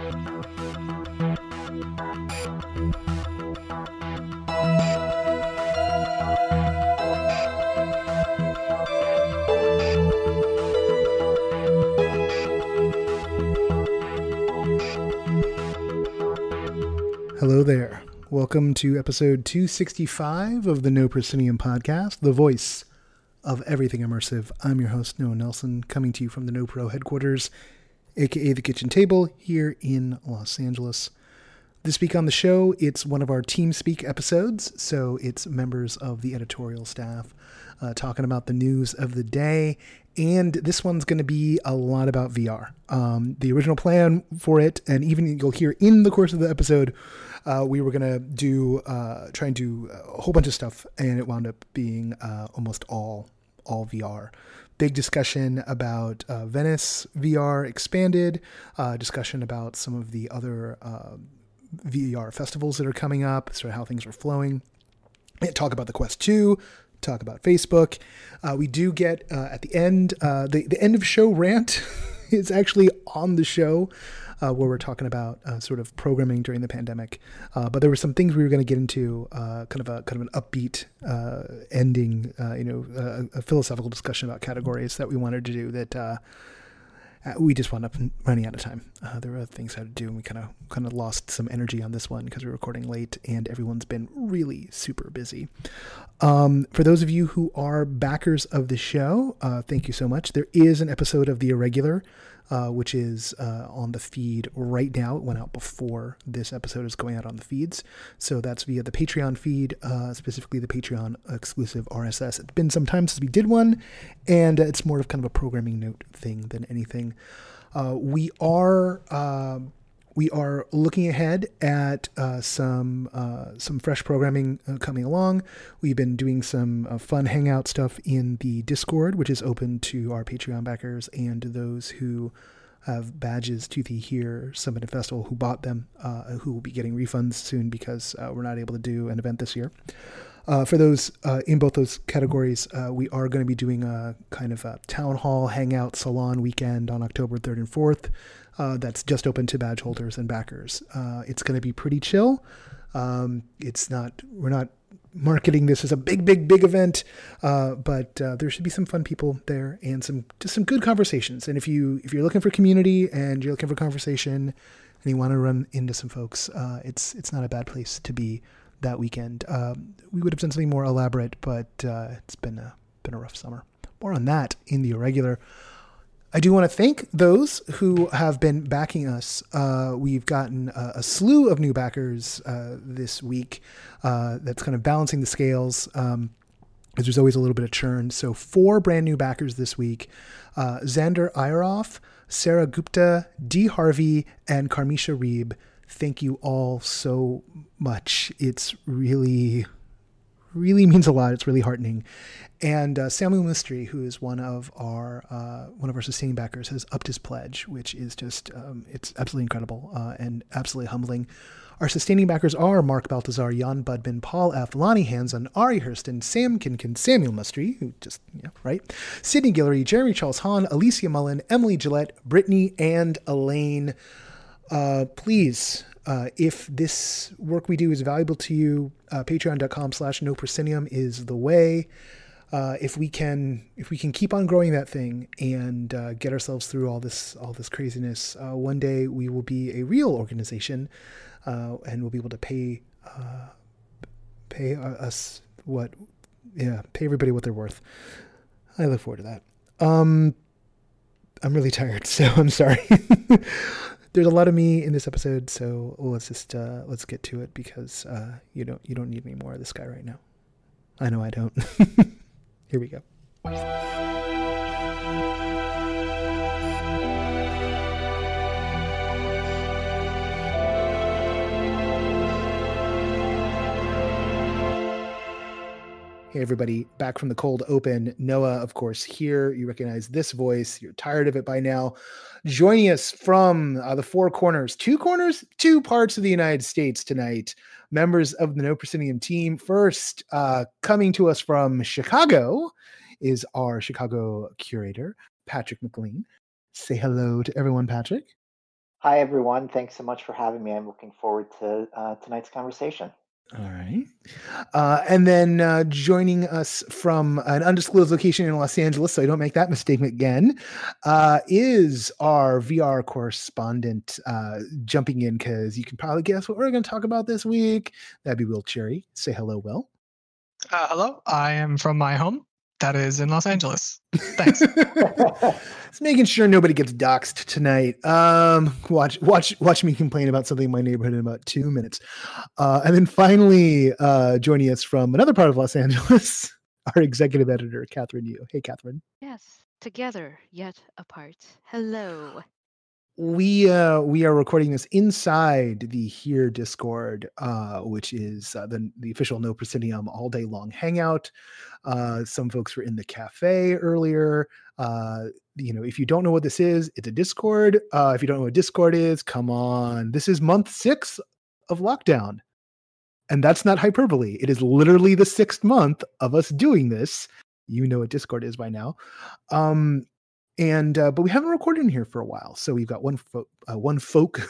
Hello there. Welcome to episode 265 of the No Proscenium podcast, the voice of everything immersive. I'm your host, Noah Nelson, coming to you from the No Pro headquarters, aka the kitchen table, here in Los Angeles. This week on the show, it's one of our Team Speak episodes, so it's members of the editorial staff uh, talking about the news of the day. And this one's going to be a lot about VR. Um, the original plan for it, and even you'll hear in the course of the episode, uh, we were going to do uh, try and do a whole bunch of stuff, and it wound up being uh, almost all all VR. Big discussion about uh, Venice VR expanded, uh, discussion about some of the other uh, VR festivals that are coming up, sort of how things are flowing. Talk about the Quest 2, talk about Facebook. Uh, we do get uh, at the end, uh, the, the end of show rant is actually on the show. Uh, where we're talking about uh, sort of programming during the pandemic, uh, but there were some things we were going to get into, kind of a kind of an upbeat ending, you know, a, a, philosophical discussion about categories that we wanted to do that uh, we just wound up running out of time. Uh, there were other things I had to do, and we kind of kind of lost some energy on this one because we are recording late, and everyone's been really super busy. Um, for those of you who are backers of the show, uh, thank you so much. There is an episode of the irregular uh, which is uh, on the feed right now. It went out before this episode is going out on the feeds. So that's via the Patreon feed, uh, specifically the Patreon exclusive RSS. It's been some time since we did one, and it's more of kind of a programming note thing than anything. Uh, we are um, we are looking ahead at uh, some uh, some fresh programming uh, coming along. We've been doing some uh, fun hangout stuff in the Discord, which is open to our Patreon backers and those who have badges to the here Summit Festival who bought them, uh, who will be getting refunds soon because uh, we're not able to do an event this year. For those in both those categories, we are going to be doing a kind of a town hall hangout salon weekend on October 3rd and 4th uh, that's just open to badge holders and backers. Uh, it's going to be pretty chill. Um, it's not, we're not marketing this as a big, big, big event, uh, but uh, there should be some fun people there and some just some good conversations. And if you if you're looking for community and you're looking for conversation and you want to run into some folks, uh, it's it's not a bad place to be that weekend. Um, we would have done something more elaborate, but uh, it's been a been a rough summer. More on that in the irregular. I do want to thank those who have been backing us. Uh, we've gotten a, a, slew of new backers uh, this week. Uh, that's kind of balancing the scales. Um, because there's always a little bit of churn. So four brand new backers this week: uh, Xander Iroff, Sarah Gupta, D Harvey, and Karmisha Reeb. Thank you all so much. It's really really means a lot. It's really heartening. And uh, Samuel Mystery, who is one of our uh, one of our sustaining backers, has upped his pledge, which is just um, it's absolutely incredible uh, and absolutely humbling. Our sustaining backers are Mark Baltazar, Jan Budman, Paul F., Lonnie Hansen, Ari Hurston, Sam Kinkin, Samuel Mystery, who just, yeah, right, Sydney Guillory, Jeremy Charles Hahn, Alicia Mullen, Emily Gillette, Brittany, and Elaine. Uh, please uh, if this work we do is valuable to you, uh, patreon.com slash no proscenium is the way. Uh, if we can if we can keep on growing that thing and uh, get ourselves through all this all this craziness, one day we will be a real organization and we'll be able to pay pay us what yeah pay everybody what they're worth. I look forward to that. Um, I'm really tired, so I'm sorry there's a lot of me in this episode, so let's just uh, let's get to it because uh, you don't you don't need any more of this guy right now. I know I don't. Here we go. Hey, everybody, back from the cold open. Noah, of course, here. You recognize this voice. You're tired of it by now. Joining us from uh, the four corners, two corners, two parts of the United States tonight, members of the No Proscenium team. First, uh, coming to us from Chicago is our Chicago curator, Patrick McLean. Say hello to everyone, Patrick. Hi, everyone. Thanks so much for having me. I'm looking forward to uh, tonight's conversation. All right. Uh, and then uh, joining us from an undisclosed location in Los Angeles, so I don't make that mistake again, uh, is our VR correspondent uh, jumping in because you can probably guess what we're going to talk about this week. That'd be Will Cherry. Say hello, Will. Uh, hello. I am from my home that is in Los Angeles. Thanks. Just making sure nobody gets doxxed tonight. Um, watch, watch, watch me complain about something in my neighborhood in about two minutes. Uh, and then finally, uh, joining us from another part of Los Angeles, our executive editor, Kathryn Yu. Hey, Kathryn. Yes, together yet apart. Hello we uh we are recording this inside the here discord uh which is uh, the the official no proscenium all day long hangout. Uh some folks were in the cafe earlier. Uh you know if you don't know what this is it's a discord. Uh if you don't know what discord is come on. This is month six of lockdown. And that's not hyperbole. It is literally the sixth month of us doing this. You know what discord is by now. Um and uh, but we haven't recorded in here for a while, so we've got one fo- uh, one folk,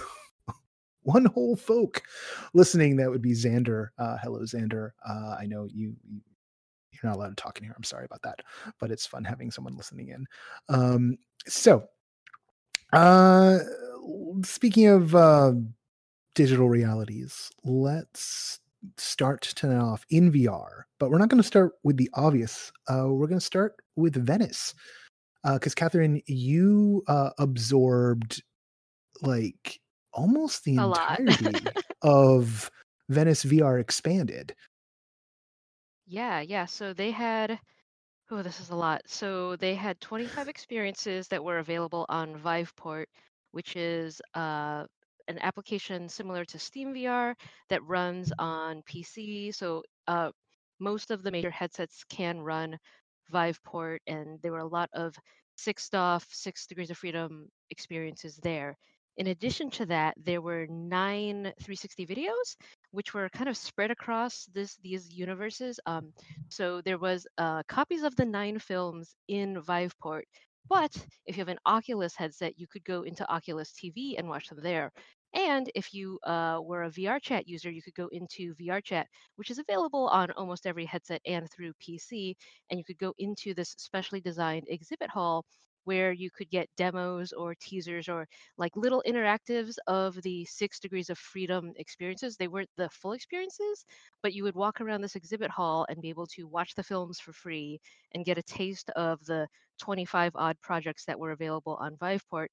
one whole folk listening. That would be Xander. Uh, hello, Xander. Uh, I know you, you you're not allowed to talk in here. I'm sorry about that, but it's fun having someone listening in. Um, so, uh, speaking of uh, digital realities, let's start tonight off in VR. But we're not going to start with the obvious. Uh, we're going to start with Venice because uh, Kathryn, you uh, absorbed like almost the A entirety of Venice VR expanded. Yeah, yeah. So they had, oh, this is a lot. So they had 25 experiences that were available on Viveport, which is uh, an application similar to Steam VR that runs on PC. So uh, most of the major headsets can run Viveport, and there were a lot of six off, six degrees of freedom experiences there. In addition to that, there were nine 360 videos, which were kind of spread across this these universes. Um, so there was uh, copies of the nine films in Viveport, but if you have an Oculus headset, you could go into Oculus TV and watch them there. And if you uh, were a VR chat user, you could go into VR chat, which is available on almost every headset and through PC. And you could go into this specially designed exhibit hall where you could get demos or teasers or like little interactives of the six degrees of freedom experiences. They weren't the full experiences, but you would walk around this exhibit hall and be able to watch the films for free and get a taste of the 25 odd projects that were available on Viveport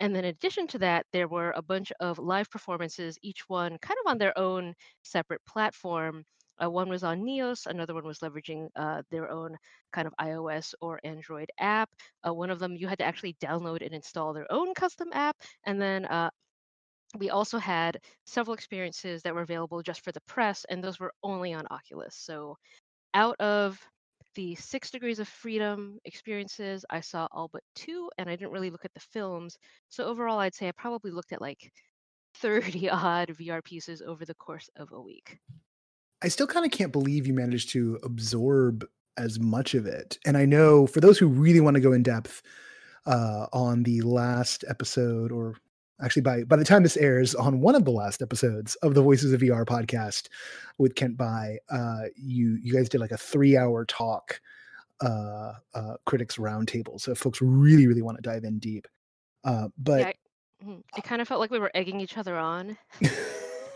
and then in addition to that, there were a bunch of live performances, each one kind of on their own separate platform. Uh, one was on Neos, another one was leveraging uh, their own kind of iOS or Android app. Uh, one of them, you had to actually download and install their own custom app. And then uh, we also had several experiences that were available just for the press, and those were only on Oculus. So out of the six degrees of freedom experiences i saw all but two and i didn't really look at the films. So overall i'd say i probably looked at like 30 odd vr pieces over the course of a week. I still kind of can't believe you managed to absorb as much of it and i know for those who really want to go in depth uh, on the last episode or actually by by the time this airs on one of the last episodes of the voices of vr podcast with kent Bye, uh you you guys did like a three hour talk uh uh critics roundtable. So if folks really really want to dive in deep uh but yeah, mm-hmm, it kind of felt like we were egging each other on.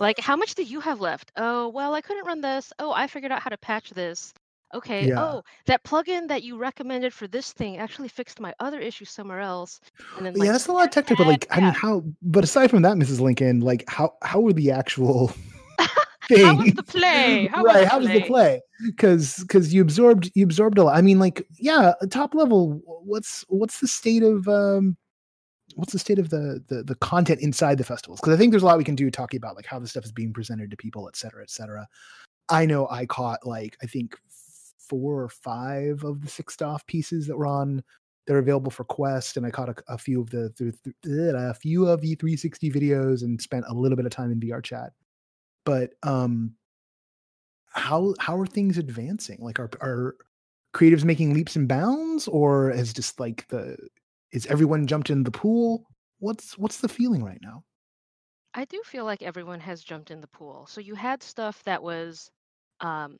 Like how much do you have left? Oh well i couldn't run this. Oh i figured out how to patch this Okay. yeah Oh, that plugin that you recommended for this thing actually fixed my other issue somewhere else. And then yeah that's a lot of technical but like i mean how but aside from that mrs lincoln like how how were the actual How was the play? How was right the how was the play? because because you absorbed you absorbed a lot i mean like yeah top level what's what's the state of um what's the state of the the, the content inside the festivals because i think there's a lot we can do talking about like how the stuff is being presented to people et cetera et cetera i know i caught like i think four or five of the six off pieces that were on that are available for quest and i caught a, a few of the, the a few of the 360 videos and spent a little bit of time in vr chat but um how how are things advancing like are are creatives making leaps and bounds or is just like the is everyone jumped in the pool what's what's the feeling right now? I do feel like everyone has jumped in the pool. So you had stuff that was um,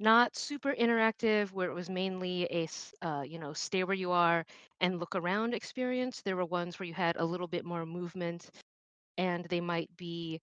not super interactive, where it was mainly a uh, you know stay where you are and look around experience. There were ones where you had a little bit more movement and they might be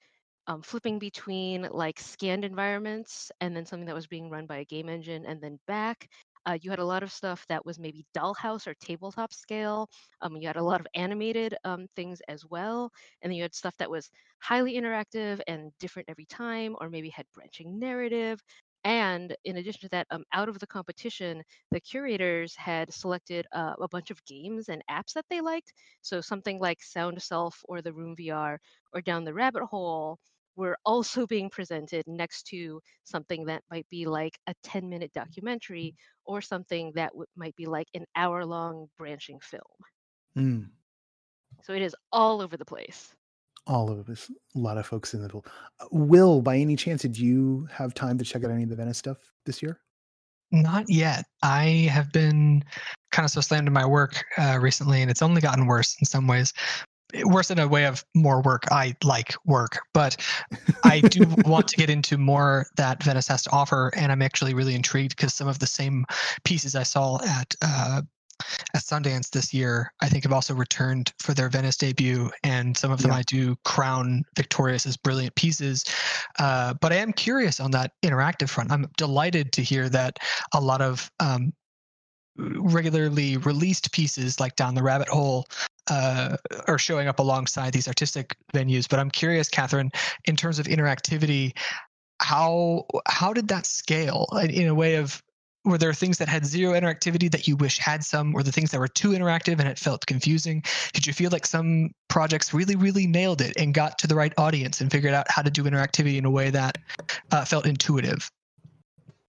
um, flipping between like scanned environments and then something that was being run by a game engine and then back. Uh, you had a lot of stuff that was maybe dollhouse or tabletop scale. Um, you had a lot of animated um, things as well. And then you had stuff that was highly interactive and different every time, or maybe had branching narrative. And in addition to that, um, out of the competition, the curators had selected uh, a bunch of games and apps that they liked. So something like Sound Self or the Room VR or Down the Rabbit Hole were also being presented next to something that might be like a 10 minute documentary or something that w- might be like an hour long branching film. Mm, So it is all over the place. All of us, a lot of folks in the pool. Uh, Will, by any chance, did you have time to check out any of the Venice stuff this year? Not yet. I have been kind of so slammed in my work uh, recently, and it's only gotten worse in some ways. Eh, Worse in a way of more work. I like work, but I do want to get into more that Venice has to offer, and I'm actually really intrigued because some of the same pieces I saw at uh, at Sundance this year, I think have also returned for their Venice debut, and some of them Yeah. I do crown victorious as brilliant pieces. Uh, but I am curious on that interactive front. I'm delighted to hear that a lot of um, regularly released pieces like Down the Rabbit Hole uh, are showing up alongside these artistic venues. But I'm curious, Kathryn, in terms of interactivity, how how did that scale in, in a way of were there things that had zero interactivity that you wish had some? Or the things that were too interactive and it felt confusing? Did you feel like some projects really really nailed it and got to the right audience and figured out how to do interactivity in a way that uh, felt intuitive?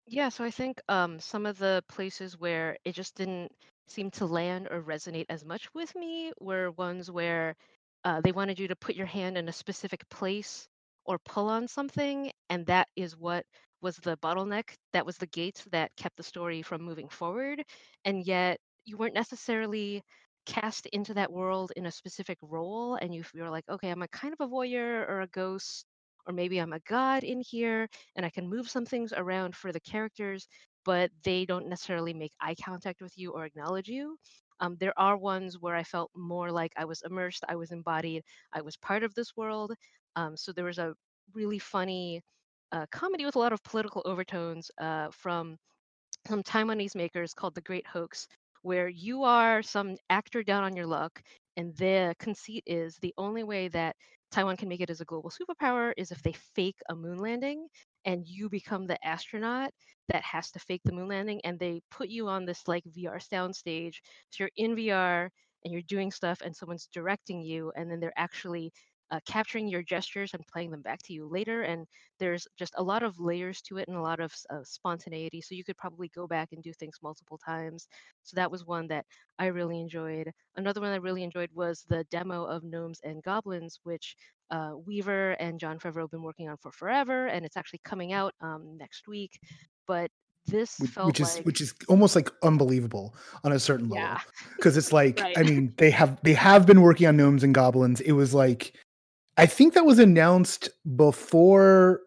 Yeah, so I think um, some of the places where it just didn't seem to land or resonate as much with me were ones where uh, they wanted you to put your hand in a specific place or pull on something, and that is what was the bottleneck. That was the gate that kept the story from moving forward. And yet, you weren't necessarily cast into that world in a specific role, and you you're like, okay, I'm a kind of a voyeur or a ghost, or maybe I'm a god in here and I can move some things around for the characters, but they don't necessarily make eye contact with you or acknowledge you. Um, there are ones where I felt more like I was immersed, I was embodied, I was part of this world. Um, so there was a really funny uh, comedy with a lot of political overtones uh, from some Taiwanese makers called The Great Hoax, where you are some actor down on your luck, and the conceit is the only way that Taiwan can make it as a global superpower is if they fake a moon landing, and you become the astronaut that has to fake the moon landing, and they put you on this like VR sound stage. So you're in VR and you're doing stuff, and someone's directing you, and then they're actually uh, capturing your gestures and playing them back to you later. And there's just a lot of layers to it and a lot of uh, spontaneity. So you could probably go back and do things multiple times. So that was one that I really enjoyed. Another one I really enjoyed was the demo of Gnomes and Goblins, which uh, Wevr and Jon Favreau have been working on for forever, and it's actually coming out um, next week. But this Which, felt which is like which is almost like unbelievable on a certain level yeah, because it's like Right. I mean they have they have been working on gnomes and goblins. It was like I think that was announced before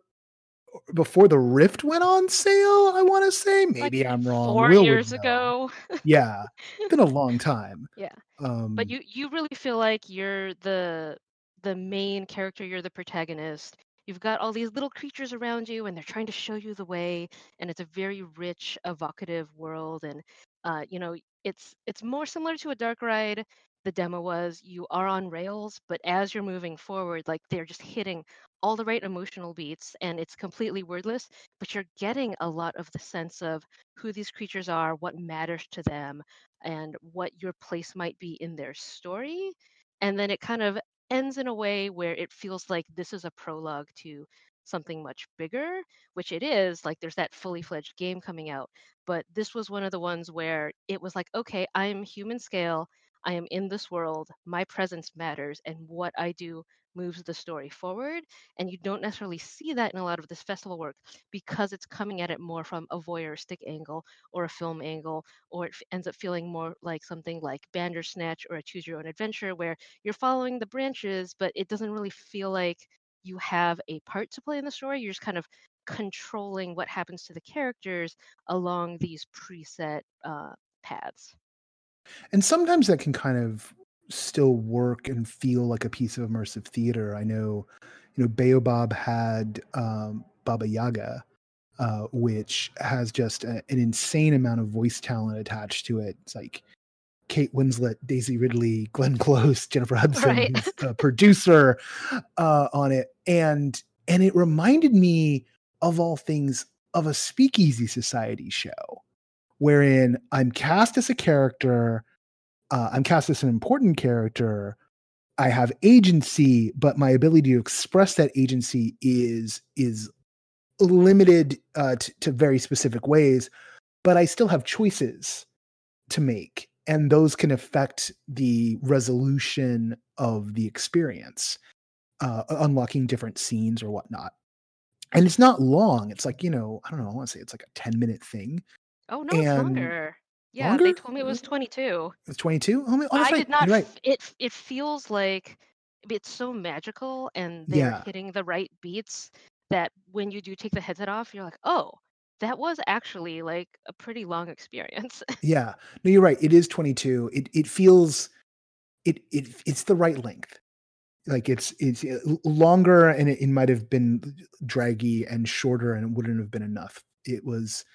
before the Rift went on sale. I want to say maybe I'm wrong. four Will years ago. Yeah, it's been a long time. Yeah. Um, but you you really feel like you're the the main character you're the protagonist you've got all these little creatures around you and they're trying to show you the way and it's a very rich evocative world and uh, you know it's it's more similar to a dark ride the demo was you are on rails but as you're moving forward like they're just hitting all the right emotional beats and it's completely wordless but you're getting a lot of the sense of who these creatures are what matters to them and what your place might be in their story. And then it kind of ends in a way where it feels like this is a prologue to something much bigger, which it is. Like there's that fully fledged game coming out. But this was one of the ones where it was like, okay, I am human scale. I am in this world. My presence matters. And what I do moves the story forward. And you don't necessarily see that in a lot of this festival work because it's coming at it more from a voyeuristic angle or a film angle, or it f- ends up feeling more like something like Bandersnatch or a Choose Your Own Adventure, where you're following the branches, but it doesn't really feel like you have a part to play in the story. You're just kind of controlling what happens to the characters along these preset uh, paths. And sometimes that can kind of still work and feel like a piece of immersive theater. I know, you know, Baobab had um, Baba Yaga, uh, which has just a, an insane amount of voice talent attached to it. It's like Kate Winslet, Daisy Ridley, Glenn Close, Jennifer Hudson, Right. producer uh, on it, and and it reminded me of all things of a Speakeasy Society show, wherein I'm cast as a character, uh, I'm cast as an important character. I have agency, but my ability to express that agency is is limited uh, to very specific ways. But I still have choices to make, and those can affect the resolution of the experience, uh, unlocking different scenes or whatnot. And it's not long. It's like you know, I don't know. I want to say it's like a ten minute thing. Oh no, it's And- longer. Yeah, Longer? they told me it was 22. It's twenty two. Oh, my- oh, that's I right. did not. You're right. f- It it feels like it's so magical, and they're Yeah. hitting the right beats that when you do take the headset off, you're like, oh, that was actually like a pretty long experience. Yeah. No, you're right. It is 22. It it feels it it it's the right length. Like it's it's uh, l- longer and it, it might have been draggy and shorter and it wouldn't have been enough. It was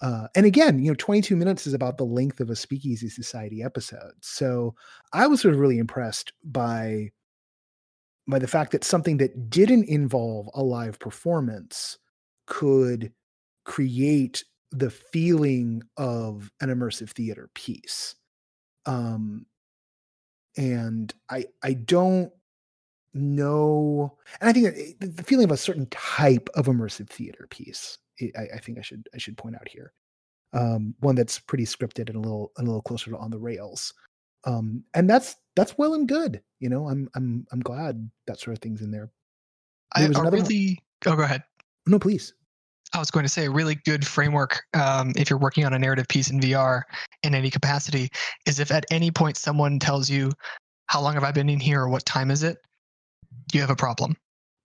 uh and again, you know, 22 minutes is about the length of a speakeasy society episode. So I was sort of really impressed by by the fact that something that didn't involve a live performance could create the feeling of an immersive theater piece um and i i don't know and i think the the feeling of a certain type of immersive theater piece i, I- I think i should i should point out here um one that's pretty scripted and a little a little closer to on the rails um and that's that's well and good you know i'm i'm i'm glad that sort of thing's in there I, There was a another one- really. Oh, go ahead. no please I was going to say a really good framework um, if you're working on a narrative piece in VR in any capacity is if at any point someone tells you, How long have I been in here or what time is it? You have a problem.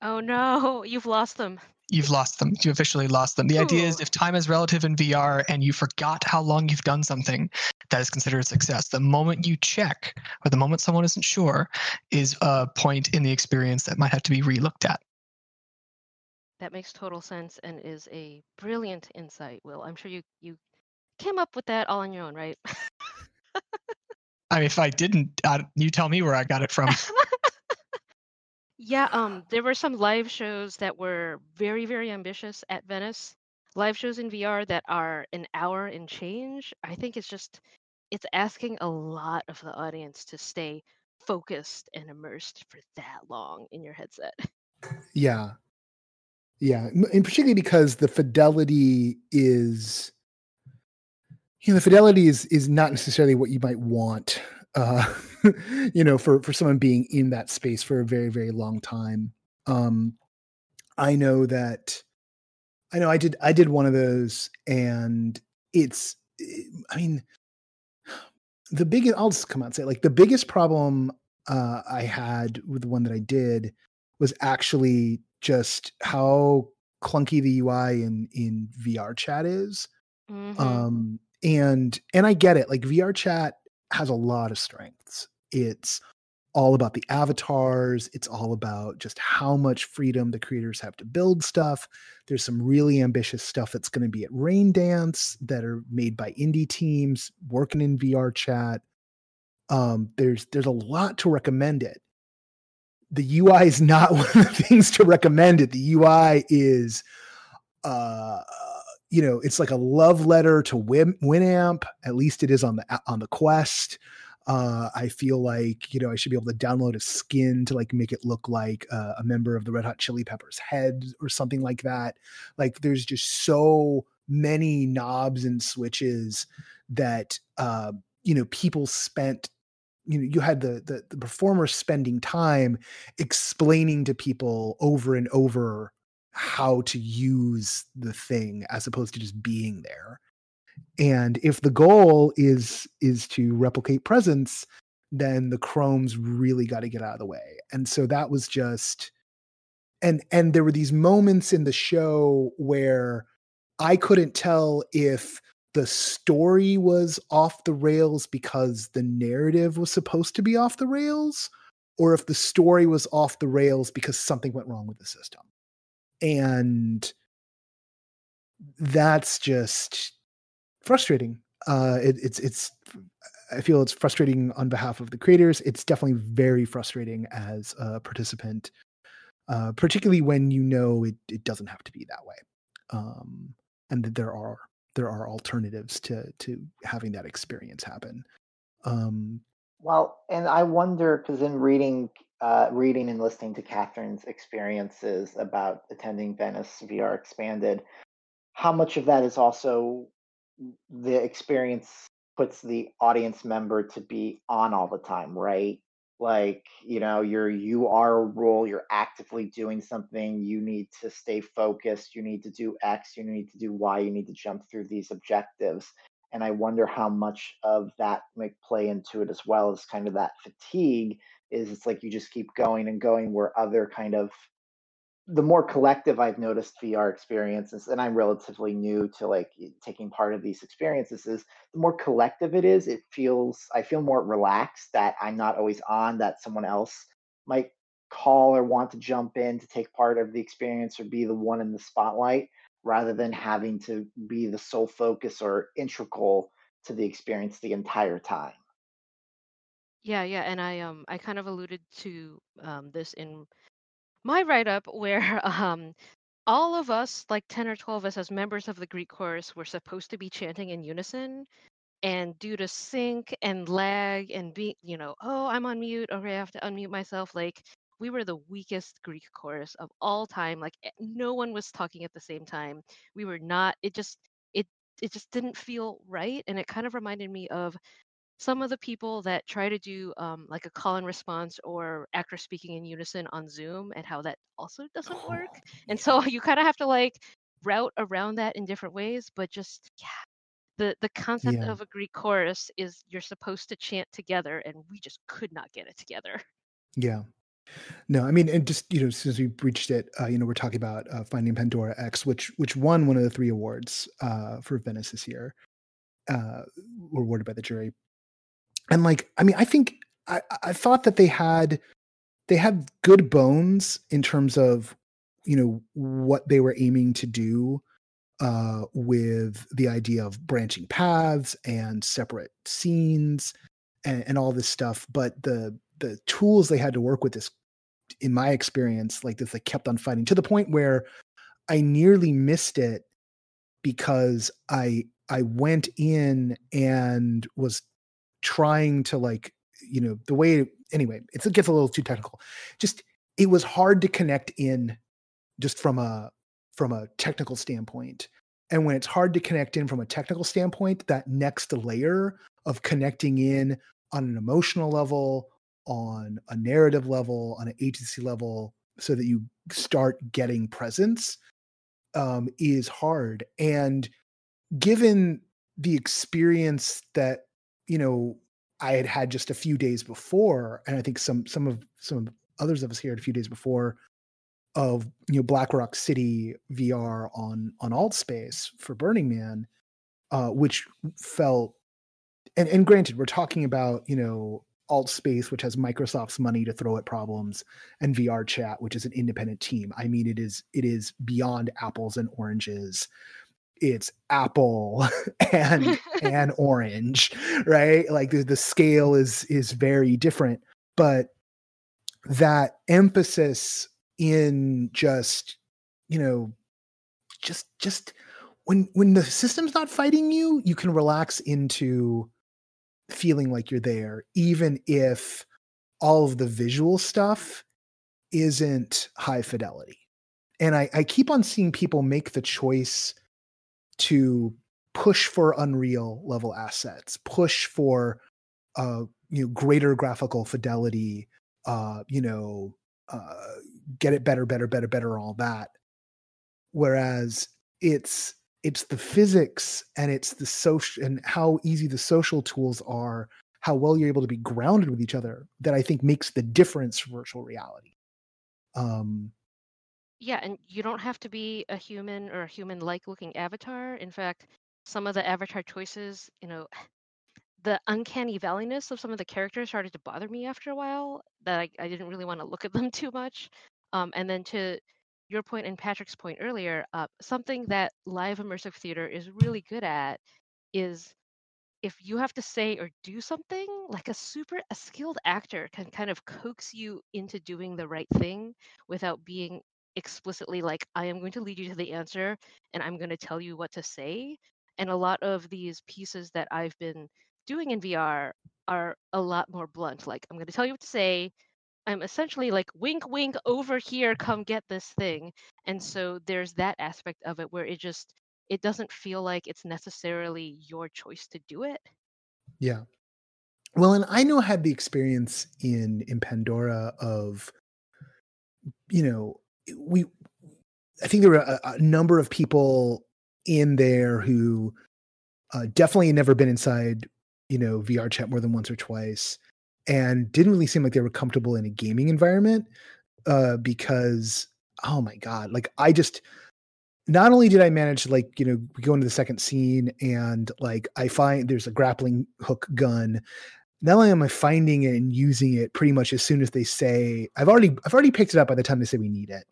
oh no, you've lost them. You've lost them. You officially lost them. The idea is if time is relative in VR and you forgot how long you've done something, that is considered a success. The moment you check or the moment someone isn't sure is a point in the experience that might have to be relooked at. That makes total sense and is a brilliant insight, Will. I'm sure you you came up with that all on your own, right? I mean, if I didn't, uh, you tell me where I got it from. Yeah, um, there were some live shows that were very, very ambitious at Venice. Live shows in VR that are an hour and change. I think it's just it's asking a lot of the audience to stay focused and immersed for that long in your headset. Yeah. Yeah. And particularly because the fidelity is you know, the fidelity is is not necessarily what you might want uh you know for for someone being in that space for a very very long time. Um I know that I know I did I did one of those and it's eh, I mean the biggest I'll just come out and say like the biggest problem uh I had with the one that I did was actually just how clunky the UI in in VR chat is. Mhm. Um and and I get it. Like VR chat has a lot of strengths. It's all about the avatars, it's all about just how much freedom the creators have to build stuff. There's some really ambitious stuff that's going to be at Rain Dance that are made by indie teams working in VR chat. Um there's there's a lot to recommend it the UI is not one of the things to recommend it. The UI is, uh, you know, it's like a love letter to Win- Winamp. At least it is on the on the Quest. Uh, I feel like you know I should be able to download a skin to like make it look like uh, a member of the Red Hot Chili Peppers head or something like that. Like there's just so many knobs and switches that uh, you know people spent you know you had the, the the performers spending time explaining to people over and over how to use the thing as opposed to just being there. And if the goal is is to replicate presence then the chromes really got to get out of the way. And so that was just and and there were these moments in the show where i couldn't tell if the story was off the rails because the narrative was supposed to be off the rails or if the story was off the rails because something went wrong with the system and that's just frustrating uh it, it's it's i feel it's frustrating on behalf of the creators it's definitely very frustrating as a participant uh particularly when you know it, it doesn't have to be that way um and that there are there are alternatives to to having that experience happen. Um, well, and I wonder because in reading, uh, reading and listening to Kathryn's experiences about attending Venice VR Expanded, how much of that is also the experience puts the audience member to be on all the time, right? like you know you're you are a role you're actively doing something you need to stay focused you need to do x you need to do y you need to jump through these objectives and i wonder how much of that might play into it as well as kind of that fatigue is it's like you just keep going and going where other kind of the more collective I've noticed VR experiences, and I'm relatively new to like taking part of these experiences, is the more collective it is, it feels I feel more relaxed that I'm not always on, that someone else might call or want to jump in to take part of the experience or be the one in the spotlight rather than having to be the sole focus or integral to the experience the entire time. Yeah, yeah, and I um I kind of alluded to um this in my write up where um all of us, like 10 or 12 of us as members of the Greek chorus, were supposed to be chanting in unison. And due to sync and lag and be, you know, oh, I'm on mute. Okay, I have to unmute myself. Like, we were the weakest Greek chorus of all time. Like, eh, no one was talking at the same time. We were not, it just, it, it just didn't feel right. And it kind of reminded me of some of the people that try to do um, like a call and response or actors speaking in unison on Zoom and how that also doesn't oh, work. And so you kind of have to like route around that in different ways, but just yeah. The, the concept yeah. of a Greek chorus is you're supposed to chant together, and we just could not get it together. Yeah, no, I mean, and just you know, since we reached it, uh, you know, we're talking about uh, Finding Pandora X, which which won one of the three awards uh, for Venice this year, uh, awarded by the jury and like i mean i think i i thought that they had they had good bones in terms of you know what they were aiming to do uh, with the idea of branching paths and separate scenes and, and all this stuff. But the the tools they had to work with this in my experience like this they kept on fighting to the point where i nearly missed it because i i went in and was trying to like you know the way anyway it gets a little too technical. Just it was hard to connect in just from a from a technical standpoint. And when it's hard to connect in from a technical standpoint that next layer of connecting in on an emotional level on a narrative level on an agency level so that you start getting presence um, is hard. And given the experience that you know, I had had just a few days before, and I think some some of some others of us here had a few days before of you know Black Rock City VR on on Altspace for Burning Man, uh, which felt and and granted we're talking about you know Altspace, which has Microsoft's money to throw at problems, and VR Chat, which is an independent team. I mean, it is it is beyond apples and oranges it's apple and and orange right? Like the, the scale is is very different but that emphasis in just you know just just when when the system's not fighting you you can relax into feeling like you're there even if all of the visual stuff isn't high fidelity. And i i keep on seeing people make the choice to push for Unreal level assets, push for uh, you know greater graphical fidelity uh you know uh get it better better better better all that. Whereas it's it's the physics and it's the social and how easy the social tools are how well you're able to be grounded with each other that i think makes the difference for virtual reality. Um Yeah, and you don't have to be a human or a human-like looking avatar. In fact, some of the avatar choices, you know, the uncanny valleyness of some of the characters started to bother me after a while, that I, I didn't really want to look at them too much. Um, and then to your point and Patrick's point earlier, uh, something that live immersive theater is really good at is if you have to say or do something, like a super a skilled actor can kind of coax you into doing the right thing without being explicitly like, I am going to lead you to the answer and I'm going to tell you what to say. And a lot of these pieces that I've been doing in VR are a lot more blunt. Like, I'm going to tell you what to say. I'm essentially like, wink, wink, over here, come get this thing. And so there's that aspect of it where it just, it doesn't feel like it's necessarily your choice to do it. Yeah. Well, and I know I had the experience in in Pandora of, you know, we I think there were a, a number of people in there who uh, definitely never been inside, you know, VR chat more than once or twice, and didn't really seem like they were comfortable in a gaming environment uh, because, oh my god, like I just not only did I manage to like, you know, go into the second scene and like I find there's a grappling hook gun. Not only am I finding it and using it pretty much as soon as they say I've already I've already picked it up by the time they say we need it.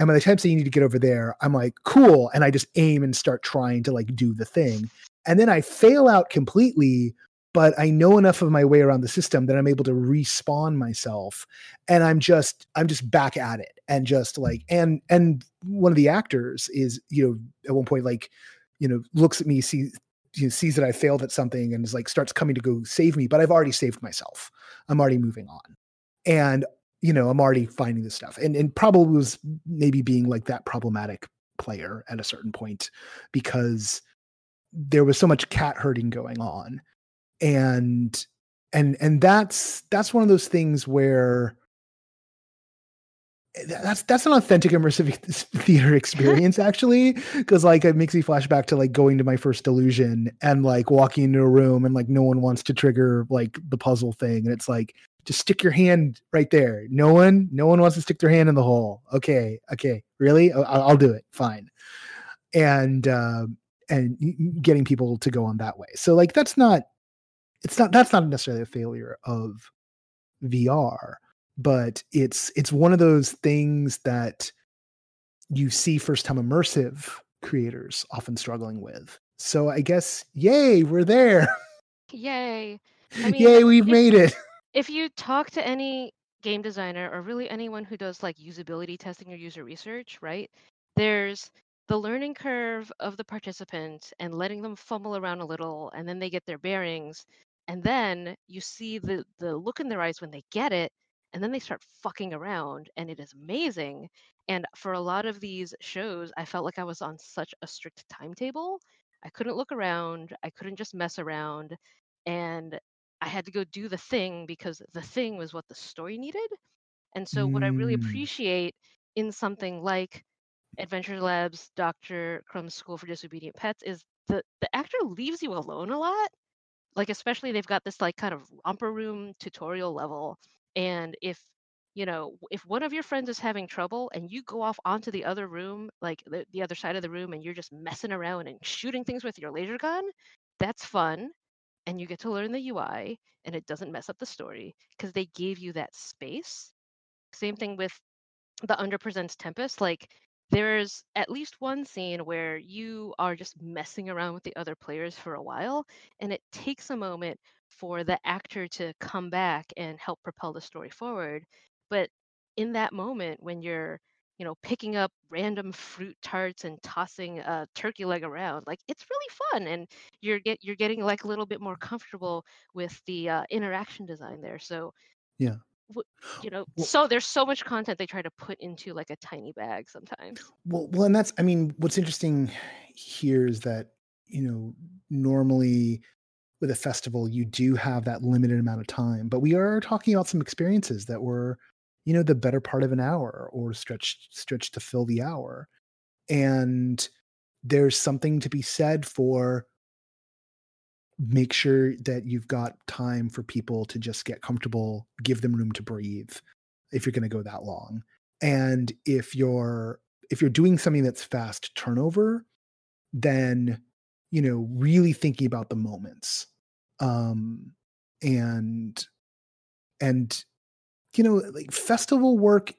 And by the time say you need to get over there, I'm like, cool. And I just aim and start trying to like do the thing. And then I fail out completely, but I know enough of my way around the system that I'm able to respawn myself. And I'm just I'm just back at it. And just like and and one of the actors is, you know, at one point like, you know, looks at me, sees you know, sees that I failed at something and is like starts coming to go save me, but I've already saved myself. I'm already moving on. And you know, I'm already finding this stuff. And and probably was maybe being like that problematic player at a certain point because there was so much cat herding going on. And and and that's that's one of those things where eh, that's that's an authentic immersive theater experience actually because like it makes me flashback to like going to my first Delusion and like walking into a room and like no one wants to trigger like the puzzle thing and it's like just stick your hand right there. No one no one wants to stick their hand in the hole. Okay okay. Really? I'll, I'll do it. Fine. And uh, and getting people to go on that way. So like that's not it's not that's not necessarily a failure of vr but it's it's one of those things that you see first time immersive creators often struggling with. So i guess yay we're there. Yay. I mean, yay we've made it if you talk to any game designer or really anyone who does like usability testing or user research, right? There's the learning curve of the participant and letting them fumble around a little and then they get their bearings and then you see the the look in their eyes when they get it and then they start fucking around and it is amazing and for a lot of these shows i felt like i was on such a strict timetable i couldn't look around i couldn't just mess around and i had to go do the thing because the thing was what the story needed. And so what i really Mm, appreciate in something like adventure labs dr crumb's school for disobedient pets is the the actor leaves you alone a lot. Like especially they've got this like kind of romper room tutorial level. And if you know if one of your friends is having trouble and you go off onto the other room like the, the other side of the room and you're just messing around and shooting things with your laser gun that's fun and you get to learn the ui and it doesn't mess up the story because they gave you that space same thing with the underpresents Tempest, like there's at least one scene where you are just messing around with the other players for a while, and it takes a moment for the actor to come back and help propel the story forward. But in that moment, when you're you know picking up random fruit tarts and tossing a turkey leg around like it's really fun and you're get you're getting like a little bit more comfortable with the uh, interaction design there so yeah w- you know well, so there's so much content they try to put into like a tiny bag sometimes well well and that's i mean what's interesting here is that you know normally with a festival, you do have that limited amount of time. But we are talking about some experiences that were, you know, the better part of an hour or stretch stretch to fill the hour. And there's something to be said for make sure that you've got time for people to just get comfortable, give them room to breathe if you're going to go that long. And if you're if you're doing something that's fast turnover, then you know, really thinking about the moments. Um and and you know, like festival work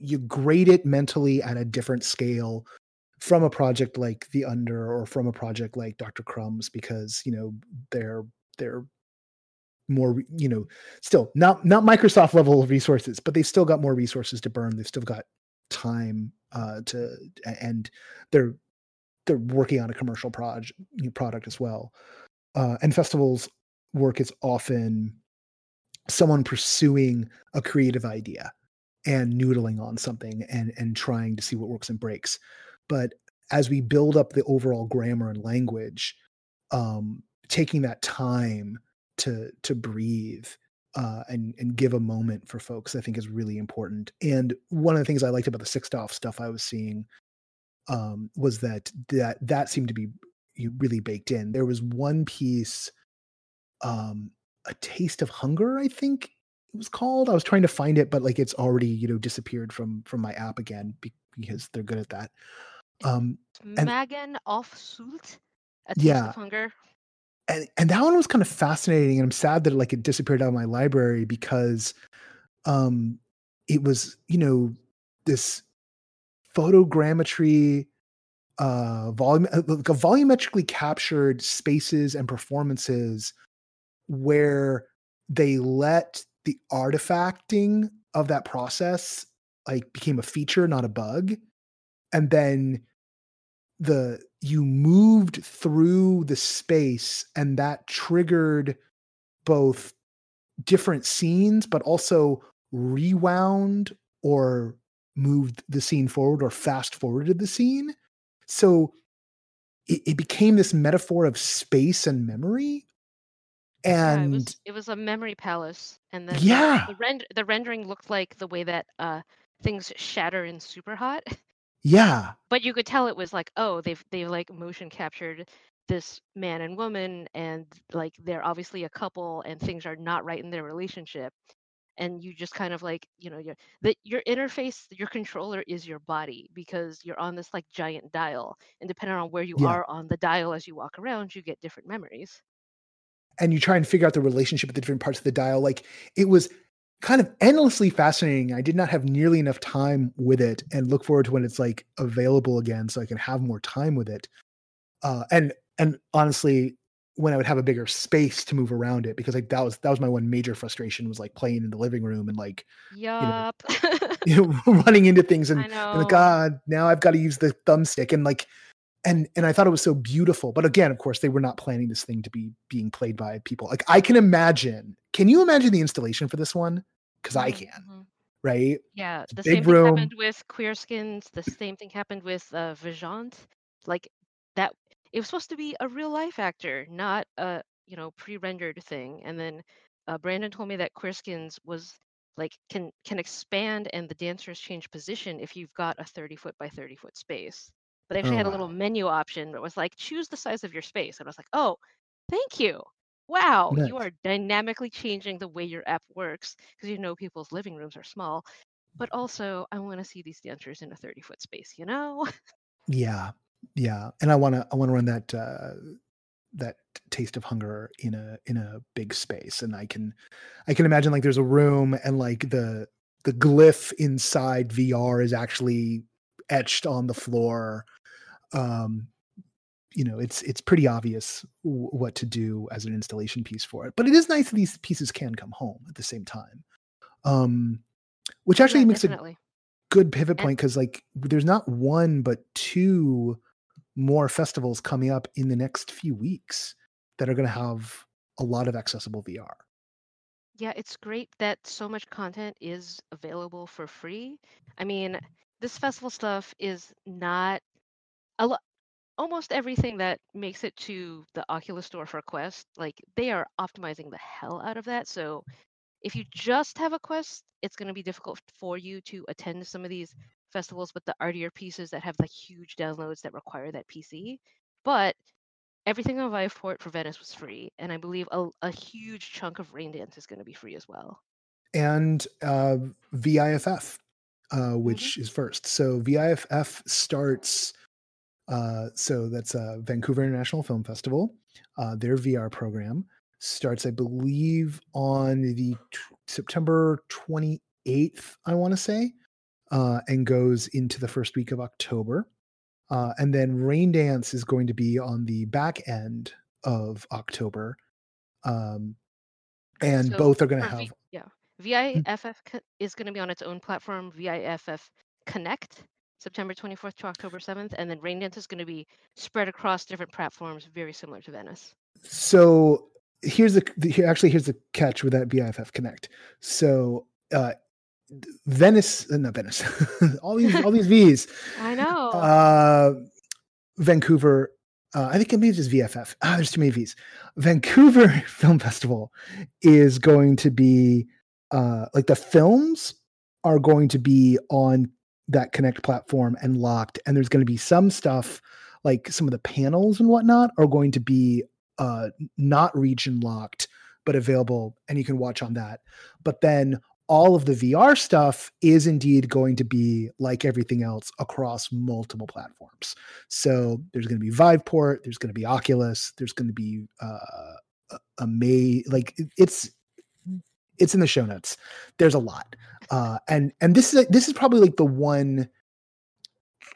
you grade it mentally at a different scale from a project like the under or from a project like dr crumbs because you know they're they're more you know still not not microsoft level of resources but they've still got more resources to burn. They've still got time uh to and they're they're working on a commercial project product as well. Uh and festivals work is often someone pursuing a creative idea and noodling on something and and trying to see what works and breaks. But as we build up the overall grammar and language um, taking that time to to breathe uh, and and give a moment for folks i think is really important. And one of the things i liked about the Sixtoff stuff i was seeing um, was that that that seemed to be really baked in. There was one piece um, a taste of hunger i think it was called i was trying to find it but like it's already you know disappeared from from my app again because they're good at that um, and, Magen auf Sylt, a taste yeah. of hunger. And and that one was kind of fascinating, and I'm sad that it, like it disappeared out of my library because, um, it was you know this photogrammetry uh volume uh, like a volumetrically captured spaces and performances where they let the artifacting of that process like became a feature not a bug and then the you moved through the space and that triggered both different scenes but also rewound or moved the scene forward or fast forwarded the scene. So it, it became this metaphor of space and memory and yeah, it, was, it was a memory palace and then yeah the, rend- the rendering looked like the way that uh things shatter in Superhot Yeah. But you could tell it was like, oh, they've they've like motion captured this man and woman and like they're obviously a couple and things are not right in their relationship and you just kind of like you know your the, your interface your controller is your body because you're on this like giant dial and depending on where you Yeah. are on the dial as you walk around you get different memories And you try and figure out the relationship with the different parts of the dial. Like it was kind of endlessly fascinating. I did not have nearly enough time with it and look forward to when it's like available again so I can have more time with it. Uh, and and honestly, when I would have a bigger space to move around it, because like that was that was my one major frustration was like playing in the living room and like yup you know running into things and, and like. God, now I've got to use the thumbstick and like and and I thought it was so beautiful. But again, of course, they were not planning this thing to be being played by people. Like I can imagine. Can you imagine the installation for this one? Because I Mhm, can, mhm. right? Yeah, the same thing room. happened with Queer Skins. The same thing happened with uh, Vajont. Like that, it was supposed to be a real life actor, not a you know pre-rendered thing. And then uh, Brandon told me that Queer Skins was like can can expand and the dancers change position if you've got a 30 foot by 30 foot space. But they actually Oh had a little wow. menu option that was like choose the size of your space. And I was like, oh, thank you. Wow, you are dynamically changing the way your app works because you know people's living rooms are small. But also, I want to see these dancers in a 30 foot space, you know? Yeah. Yeah. And I wanna I wanna run that uh that taste of hunger in a in a big space. And I can I can imagine like there's a room and like the the glyph inside VR is actually etched on the floor. Um you know it's it's pretty obvious w- what to do as an installation piece for it but it is nice that these pieces can come home at the same time um which actually Yeah, makes a good pivot point because like there's not one but two more festivals coming up in the next few weeks that are going to have a lot of accessible vr yeah, it's great that so much content is available for free. I mean, this festival stuff is not a lot. almost everything that makes it to the Oculus store for Quest, like they are optimizing the hell out of that. So if you just have a Quest, it's going to be difficult for you to attend some of these festivals with the artier pieces that have like huge downloads that require that PC. But everything on Viveport for Venice was free, and I believe a, a huge chunk of Raindance is going to be free as well. And uh, VIFF, uh, Mm-hmm. which is first. So VIFF starts. Uh, so that's uh, Vancouver International Film Festival. Uh, their VR program starts, I believe, on the t- September 28th, I want to say, uh, and goes into the first week of October. Uh, and then Raindance is going to be on the back end of October. Um, and So both are going to have. V- yeah, VIFF is going to be on its own platform, VIFF Connect, September 24th to October 7th, and then Raindance is going to be spread across different platforms, very similar to Venice. So here's the, the here, actually here's the catch with that VIFF Connect. So uh, Venice, uh, not Venice, all these all these V's. I know. Uh, Vancouver. Uh, I think it maybe just VFF. Ah, there's too many V's. Vancouver Film Festival is going to be uh, like the films are going to be on that Connect platform and locked, and there's going to be some stuff like some of the panels and whatnot are going to be uh, not region locked, but available, and you can watch on that. But then all of the VR stuff is indeed going to be like everything else across multiple platforms. So there's going to be Viveport, there's going to be Oculus, there's going to be uh, a, a May. Like it's it's in the show notes. There's a lot, uh, and and this is this is probably like the one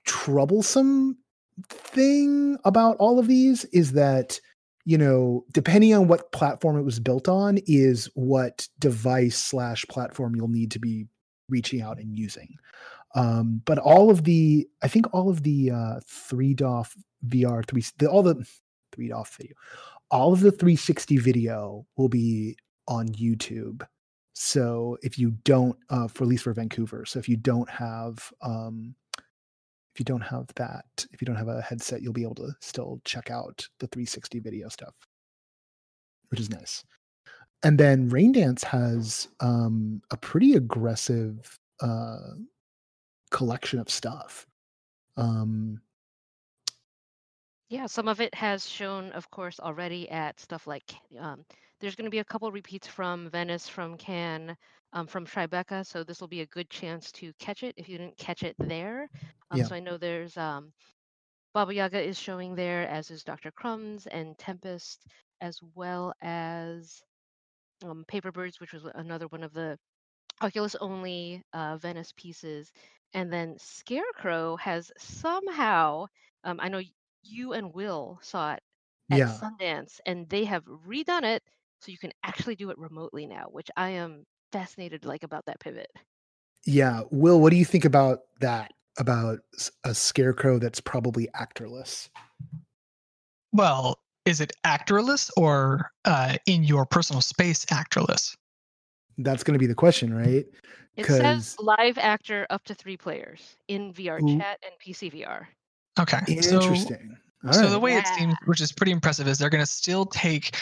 troublesome thing about all of these is that you know depending on what platform it was built on is what device slash platform you'll need to be reaching out and using. Um but all of the i think all of the uh 3 dof vr 3 the, all the 3 dof video all of the 360 video will be on youtube so if you don't uh for at least for vancouver so if you don't have um if you don't have that, if you don't have a headset, you'll be able to still check out the 360 video stuff, which is nice. And then Raindance has um, a pretty aggressive uh, collection of stuff. Um, Yeah, some of it has shown, of course, already at stuff like um, there's going to be a couple repeats from Venice, from Cannes, um, from Tribeca. So this will be a good chance to catch it if you didn't catch it there. Um, Yeah. So I know there's um, Baba Yaga is showing there, as is Dr. Crumbs and Tempest, as well as um, Paper Birds, which was another one of the Oculus only uh, Venice pieces. And then Scarecrow has somehow, um, I know you and Will saw it at yeah. Sundance, and they have redone it so you can actually do it remotely now, which I am fascinated like about that pivot. Yeah. Will, what do you think about that? About a scarecrow that's probably actorless? Well, is it actorless or uh, in your personal space actorless? That's going to be the question, right? It says 'Cause- live actor up to three players in VR Ooh. chat and PC VR. Okay. So, Interesting. All so right. the way it seems, which is pretty impressive, is they're going to still take,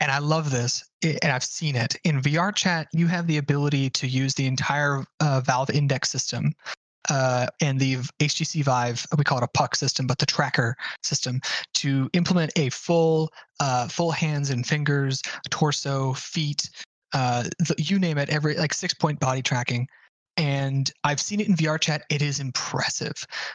and I love this, and I've seen it in VRChat. You have the ability to use the entire uh, Valve Index system. Uh, and the HTC Vive, we call it a puck system, but the tracker system to implement a full, uh, full hands and fingers, torso, feet, uh, the, you name it, every like six point body tracking. And I've seen it in VRChat. It is impressive.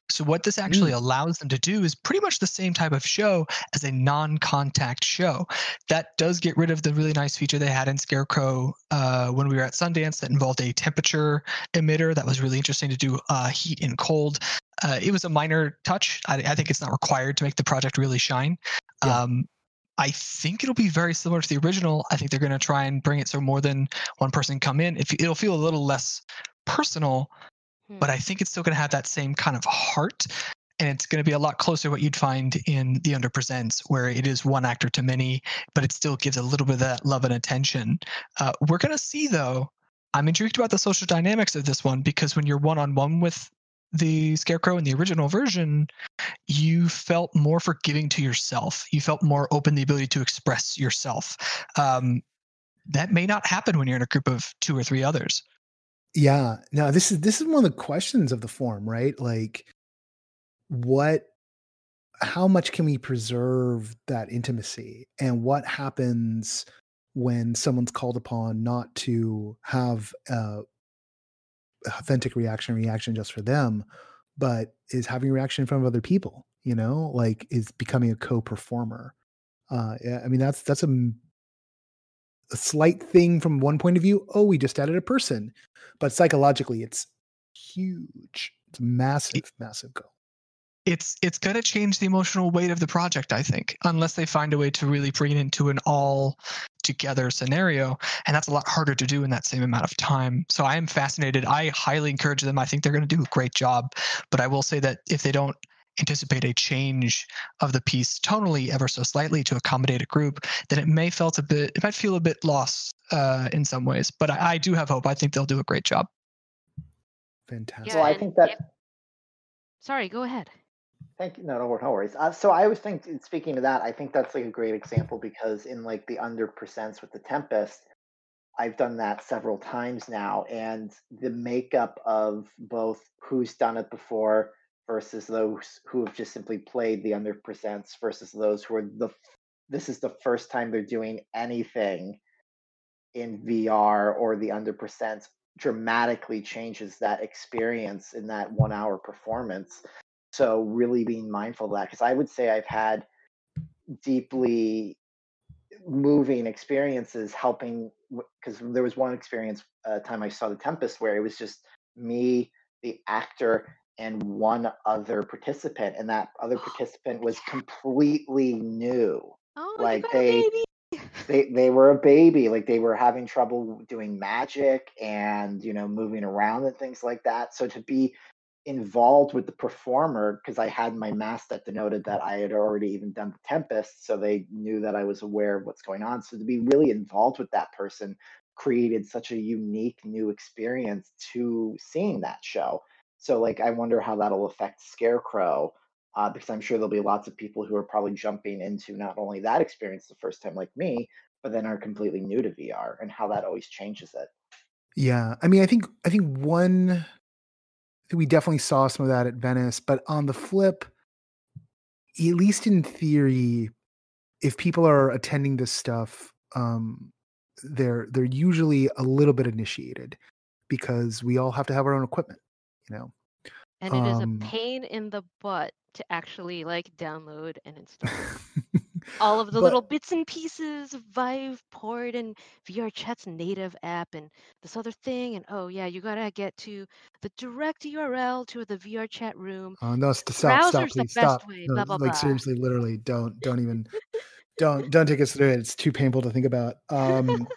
So what this actually allows them to do is pretty much the same type of show as a non-contact show. That does get rid of the really nice feature they had in Scarecrow uh, when we were at Sundance that involved a temperature emitter. That was really interesting to do uh, heat and cold. Uh, it was a minor touch. I, I think it's not required to make the project really shine. Yeah. Um, I think it'll be very similar to the original. I think they're going to try and bring it so more than one person come in. If it'll feel a little less personal, but Hmm. I think it's still going to have that same kind of heart. And it's going to be a lot closer to what you'd find in The Under Presents, where it is one actor to many, but it still gives a little bit of that love and attention. Uh, we're going to see, though, I'm intrigued about the social dynamics of this one because when you're one on one with the Scarecrow in the original version, you felt more forgiving to yourself. You felt more open the ability to express yourself. Um, that may not happen when you're in a group of two or three others. Yeah. Now this is this is one of the questions of the form, right? Like what how much can we preserve that intimacy and what happens when someone's called upon not to have a authentic reaction reaction just for them but is having reaction in front of other people you know like is becoming a co-performer uh i mean that's that's a, a slight thing from one point of view oh we just added a person. But psychologically it's huge. It's massive massive goal. It's it's going to change the emotional weight of the project i think unless they find a way to really bring it into an all together scenario and that's a lot harder to do in that same amount of time. So i am fascinated. I highly encourage them. I think they're going to do a great job. But i will say that if they don't anticipate a change of the piece tonally ever so slightly to accommodate a group then it may felt a bit it might feel a bit lost uh, in some ways but I, I do have hope i think they'll do a great job fantastic Yeah, well, I think that if- Sorry, go ahead. Thank you. No, no, wor- no worries. Uh, so I was thinking, speaking of that, I think that's like a great example because in like the Under Presents with the Tempest, I've done that several times now, and the makeup of both who's done it before versus those who have just simply played the Under Presents versus those who are the this is the first time they're doing anything in VR or the Under Presents dramatically changes that experience in that one hour performance. So really being mindful of that because I would say I've had deeply moving experiences helping because there was one experience uh, time I saw the Tempest where it was just me, the actor, and one other participant, and that other participant was completely new. Oh, Like, they-. They they were a baby, like they were having trouble doing magic and you know moving around and things like that. So to be involved with the performer because I had my mask that denoted that I had already even done the Tempest, so they knew that I was aware of what's going on. So to be really involved with that person created such a unique new experience to seeing that show. So like I wonder how that'll affect Scarecrow. Uh, because I'm sure there'll be lots of people who are probably jumping into not only that experience the first time like me, but then are completely new to VR and how that always changes it. Yeah, I mean, I think I think one we definitely saw some of that at Venice, but on the flip, at least in theory, if people are attending this stuff, um, they're they're usually a little bit initiated because we all have to have our own equipment, know. And it is Um, a pain in the butt to actually like download and install all of the But- little bits and pieces of Viveport and VRChat's native app and this other thing. And oh yeah, you gotta get to the direct URL to the VRChat room. Oh no! St- stop! Stop! The Please best stop! way, No, blah, blah, like blah. seriously, literally, don't don't even don't don't take us through it. It's too painful to think about. Um,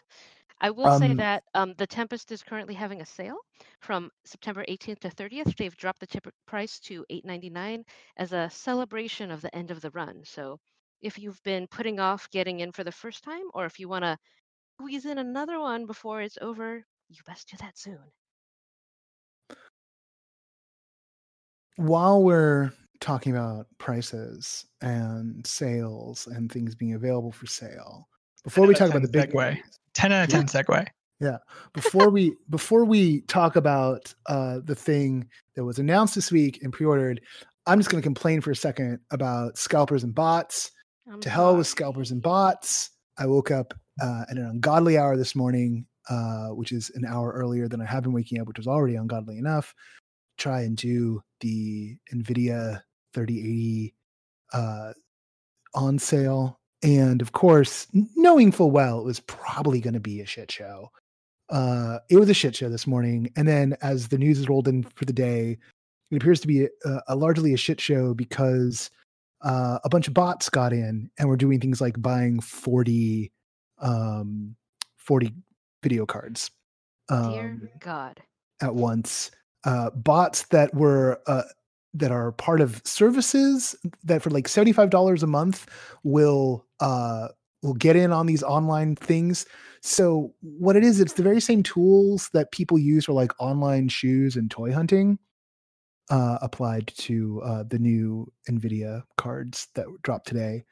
I will say Um, that um, the Tempest is currently having a sale from September 18th to 30th. They've dropped the tip price to $8.99 as a celebration of the end of the run. So if you've been putting off getting in for the first time, or if you want to squeeze in another one before it's over, you best do that soon. while we're talking about prices and sales and things being available for sale, before we talk about the 10 big segue. Movies, 10 out of Yeah. 10 segue Yeah. before we before we talk about uh, the thing that was announced this week and pre-ordered, I'm just going to complain for a second about scalpers and bots. I'm to hell with scalpers and bots. I woke up uh, at an ungodly hour this morning, uh, which is an hour earlier than I have been waking up, which was already ungodly enough. Try and do the NVIDIA 3080 uh, on sale. And of course, knowing full well it was probably going to be a shit show. Uh, it was a shit show this morning. And then as the news is rolled in for the day, it appears to be a, a largely a shit show because uh, a bunch of bots got in and were doing things like buying 40 um 40 video cards Dear um, God. at once uh bots that were uh that are part of services that for like $75 a month will uh will get in on these online things so what it is it's the very same tools that people use for like online shoes and toy hunting uh, applied to uh, the new NVIDIA cards that dropped today,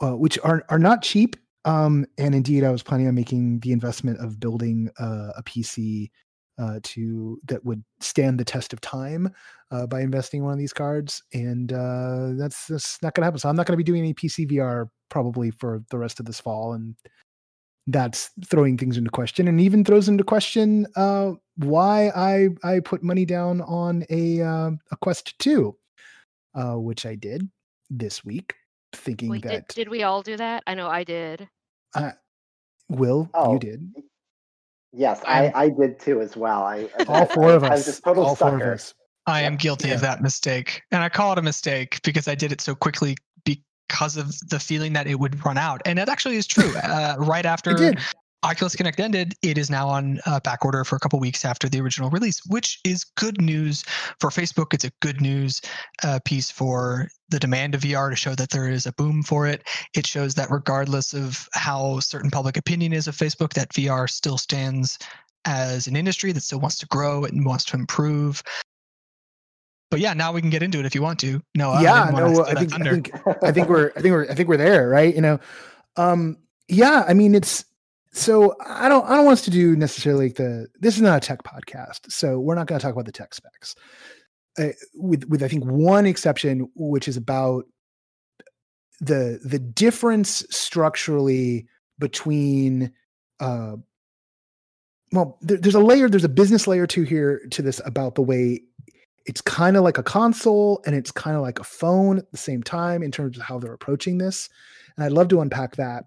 uh, which are are not cheap. Um, and indeed, I was planning on making the investment of building uh, a PC uh, to that would stand the test of time uh, by investing in one of these cards, and uh, that's that's not going to happen. So I'm not going to be doing any PCVR probably for the rest of this fall, and that's throwing things into question, and even throws into question uh, why I I put money down on a uh, a Quest Two, uh, which I did this week, thinking Wait, that did, did we all do that? I know I did. uh, Will Oh, you did Yes, I, I did too as well. I all four of us I was a total all sucker. four of us. I am guilty Yeah. of that mistake. And I call it a mistake because I did it so quickly because of the feeling that it would run out. And it actually is true. Uh, right after It did. Oculus Connect ended, it is now on uh, back order for a couple weeks after the original release, which is good news for Facebook. It's a good news uh, piece for the demand of VR to show that there is a boom for it. It shows that regardless of how certain public opinion is of Facebook, that VR still stands as an industry that still wants to grow and wants to improve. But yeah, now we can get into it if you want to. No, yeah, didn't no, I think, I think I think we're I think we're I think we're there, right? You know, um, yeah. I mean, it's so I don't I don't want us to do necessarily like the. This is not a tech podcast, so we're not going to talk about the tech specs. Uh, with with I think one exception, which is about the the difference structurally between. Uh, well, there, there's a layer. There's a business layer to here to this about the way it's kind of like a console and it's kind of like a phone at the same time in terms of how they're approaching this and i'd love to unpack that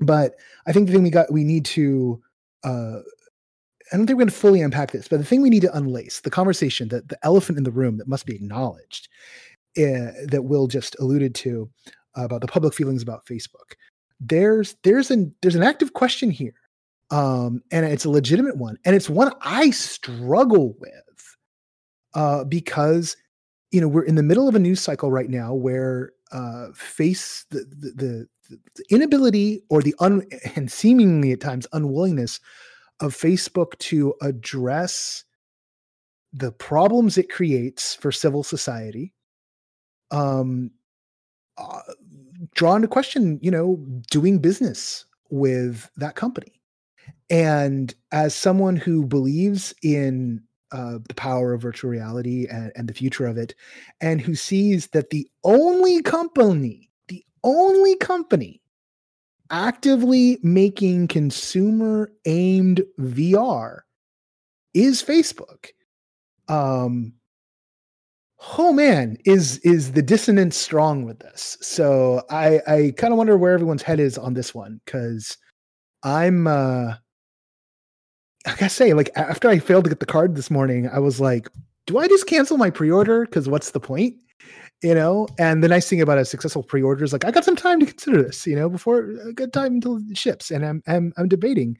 but i think the thing we got we need to uh i don't think we're going to fully unpack this but the thing we need to unlace the conversation that the elephant in the room that must be acknowledged uh, that will just alluded to about the public feelings about facebook. There's there's an there's an active question here um and it's a legitimate one and it's one i struggle with uh, because you know we're in the middle of a news cycle right now where uh, face the, the the the inability or the un and seemingly at times unwillingness of Facebook to address the problems it creates for civil society um uh, draw into question you know doing business with that company. And as someone who believes in uh, the power of virtual reality and, and the future of it, and who sees that the only company, only company actively making consumer aimed VR is Facebook. Um, oh man, is is the dissonance strong with this? So I I kind of wonder where everyone's head is on this one because I'm uh I gotta say, like after I failed to get the card this morning, I was like, do I just cancel my pre-order? Because what's the point? You know, and the nice thing about a successful pre-order is like I got some time to consider this, you know, before a good time until it ships. And I'm I'm I'm debating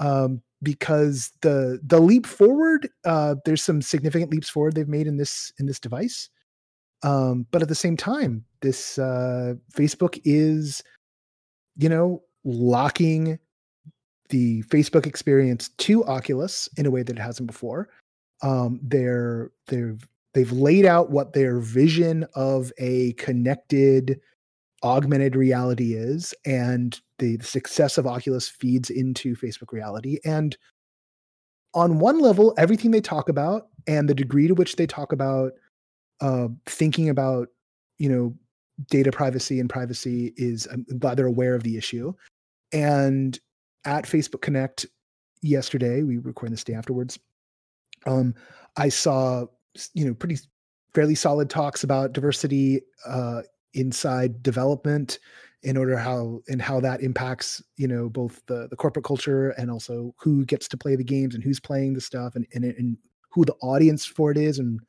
um because the the leap forward, uh there's some significant leaps forward they've made in this in this device. Um, but at the same time, this uh Facebook is, you know, locking the Facebook experience to Oculus in a way that it hasn't before. Um, they're they're they've laid out what their vision of a connected augmented reality is, and the, the success of Oculus feeds into Facebook reality. And on one level, everything they talk about and the degree to which they talk about uh, thinking about you know data privacy and privacy is I'm glad they're aware of the issue. And at Facebook Connect yesterday, we recorded this day afterwards. Um, I saw you know pretty fairly solid talks about diversity uh, inside development in order how and how that impacts you know both the the corporate culture and also who gets to play the games and who's playing the stuff and and, and who the audience for it is and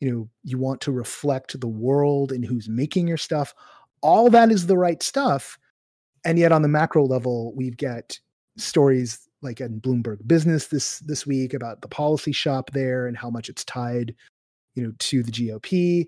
you know you want to reflect the world and who's making your stuff. All that is the right stuff and yet on the macro level we get stories like in bloomberg business this this week about the policy shop there and how much it's tied you know to the gop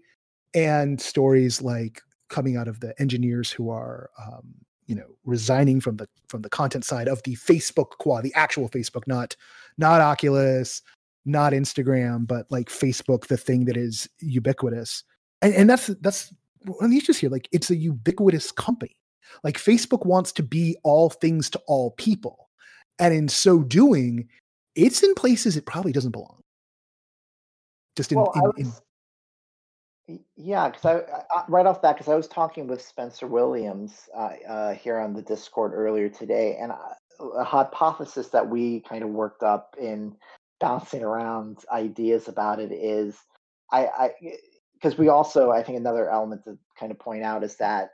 and stories like coming out of the engineers who are um, you know resigning from the from the content side of the facebook quad the actual facebook not not oculus not Instagram, but like Facebook, the thing that is ubiquitous. And, and that's that's one of the issues here. Like it's a ubiquitous company. Like Facebook wants to be all things to all people. And in so doing, it's in places it probably doesn't belong. Just in, Well, in, was, in yeah, because I, I right off that because I was talking with Spencer Williams uh, uh, here on the Discord earlier today, and I, a hypothesis that we kind of worked up in bouncing around ideas about it is, I, I, because we also I think another element to kind of point out is that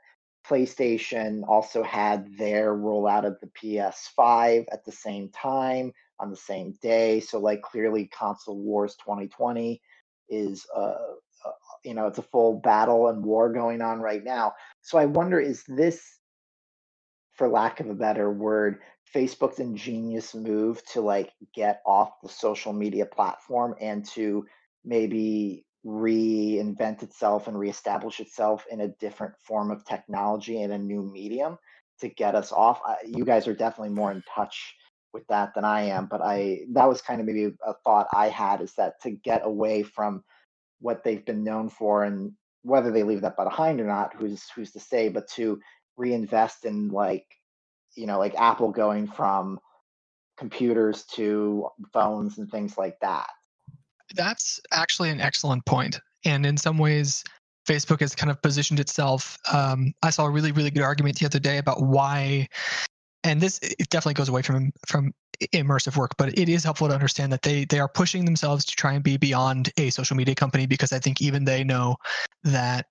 PlayStation also had their rollout of the PS5 at the same time on the same day, so like clearly console wars 2020 is uh, uh, you know it's a full battle and war going on right now. So i wonder is this for lack of a better word facebook's ingenious move to like get off the social media platform and to maybe reinvent itself and reestablish itself in a different form of technology and a new medium to get us off you guys are definitely more in touch with that than i am but i that was kind of maybe a thought i had is that to get away from what they've been known for and whether they leave that behind or not who's who's to say but to reinvest in like you know like apple going from computers to phones and things like that That's actually an excellent point. And in some ways, Facebook has kind of positioned itself. Um, I saw a really, really good argument the other day about why, and this it definitely goes away from from immersive work, but it is helpful to understand that they they are pushing themselves to try and be beyond a social media company because I think even they know that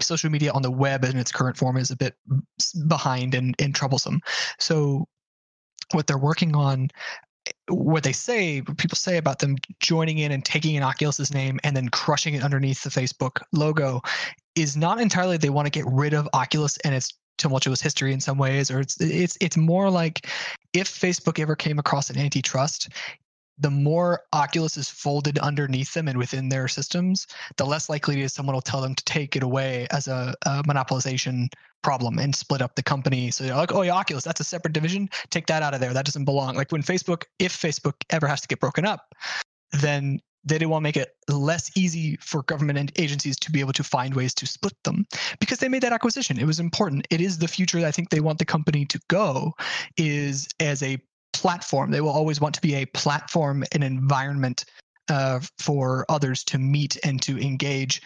social media on the web in its current form is a bit behind and, and troublesome. So what they're working on what they say people say about them joining in and taking in oculus's name and then crushing it underneath the facebook logo is not entirely they want to get rid of oculus and its tumultuous history in some ways or it's it's it's more like if facebook ever came across an antitrust the more Oculus is folded underneath them and within their systems, the less likely it is someone will tell them to take it away as a, a monopolization problem and split up the company. So they're like, oh, yeah, Oculus, that's a separate division. Take that out of there. That doesn't belong. Like when Facebook, if Facebook ever has to get broken up, then they didn't want to make it less easy for government agencies to be able to find ways to split them because they made that acquisition. It was important. It is the future I think they want the company to go is as a platform. They will always want to be a platform, an environment uh, for others to meet and to engage.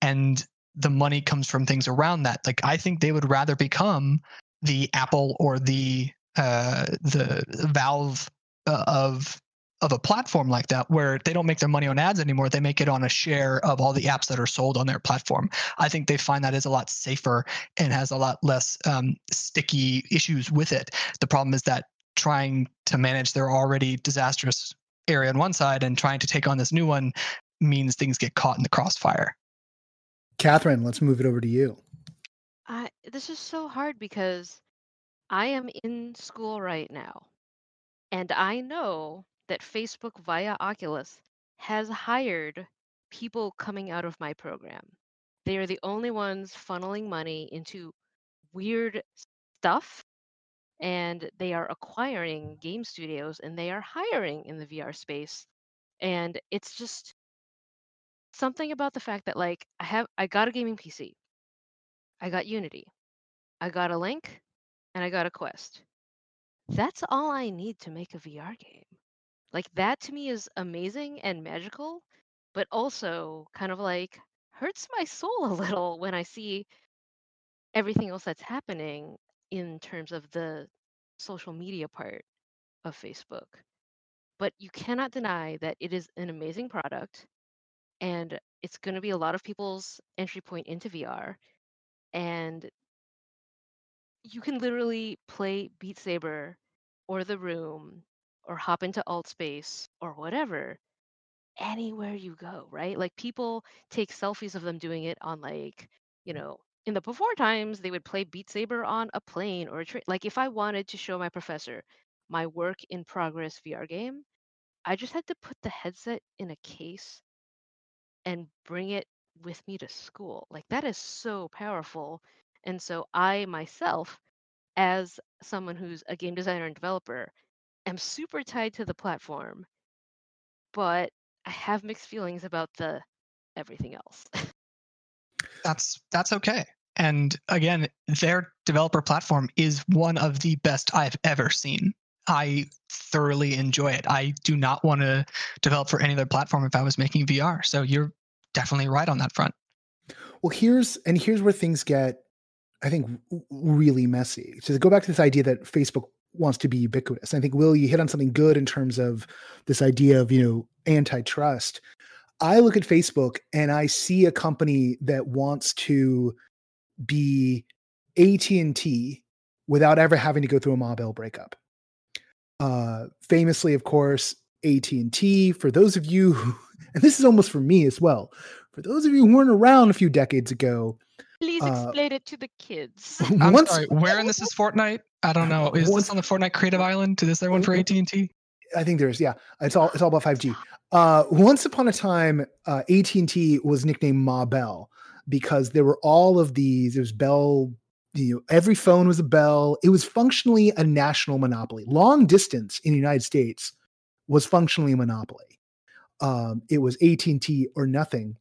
And the money comes from things around that. Like I think they would rather become the Apple or the uh, the Valve uh, of of a platform like that where they don't make their money on ads anymore they make it on a share of all the apps that are sold on their platform i think they find that is a lot safer and has a lot less um, sticky issues with it the problem is that trying to manage their already disastrous area on one side and trying to take on this new one means things get caught in the crossfire. Kathryn, let's move it over to you. I this is so hard because I am in school right now, and I know that Facebook via Oculus has hired people coming out of my program. They are the only ones funneling money into weird stuff, and they are acquiring game studios and they are hiring in the VR space. And it's just something about the fact that like I have I got a gaming PC. I got Unity. I got a Link and I got a Quest. That's all I need to make a VR game. Like that to me is amazing and magical, but also kind of like hurts my soul a little when I see everything else that's happening in terms of the social media part of Facebook. But you cannot deny that it is an amazing product and it's going to be a lot of people's entry point into VR. And you can literally play Beat Saber or The Room or hop into Altspace or whatever anywhere you go, right? Like people take selfies of them doing it on like, you mm. know, in the before times they would play Beat Saber on a plane or a train. Like if I wanted to show my professor my work in progress VR game, I just had to put the headset in a case and bring it with me to school. Like that is so powerful. And so I myself, as someone who's a game designer and developer, am super tied to the platform. but I have mixed feelings about the everything else. that's that's okay. And again, their developer platform is one of the best I've ever seen. I thoroughly enjoy it. I do not want to develop for any other platform if I was making VR. So you're definitely right on that front. Well, here's and here's where things get, I think, really messy. So to go back to this idea that Facebook wants to be ubiquitous, I think Will, you hit on something good in terms of this idea of you know antitrust. I look at Facebook and I see a company that wants to be AT&T without ever having to go through a Ma Bell breakup. Uh, famously, of course, AT&T, for those of you who, and this is almost for me as well, for those of you who weren't around a few decades ago, Please uh, explain it to the kids. I'm once, sorry, where in this is Fortnite? I don't know. Is once, this on the Fortnite Creative Island? Is this there one for AT&T? I think there's, yeah. It's all it's all about 5G. Uh, once upon a time, uh, AT&T was nicknamed Ma Bell because there were all of these. It was Bell. You know, every phone was a Bell. It was functionally a national monopoly. Long distance in the United States was functionally a monopoly. Um, it was AT and T or nothing.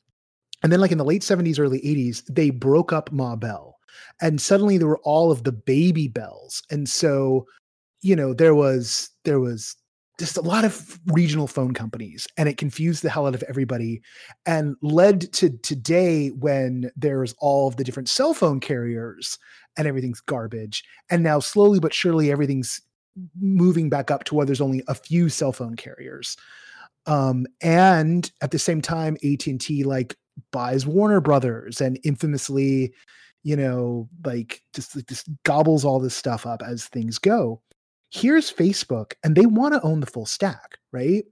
And then, like in the late '70s, early '80s, they broke up Ma Bell, and suddenly there were all of the baby bells. And so, you know, there was there was just a lot of regional phone companies and it confused the hell out of everybody and led to today when there's all of the different cell phone carriers and everything's garbage and now slowly but surely everything's moving back up to where there's only a few cell phone carriers. Um, and at the same time at&t like buys warner brothers and infamously you know like just, just gobbles all this stuff up as things go here's Facebook and they want to own the full stack, right?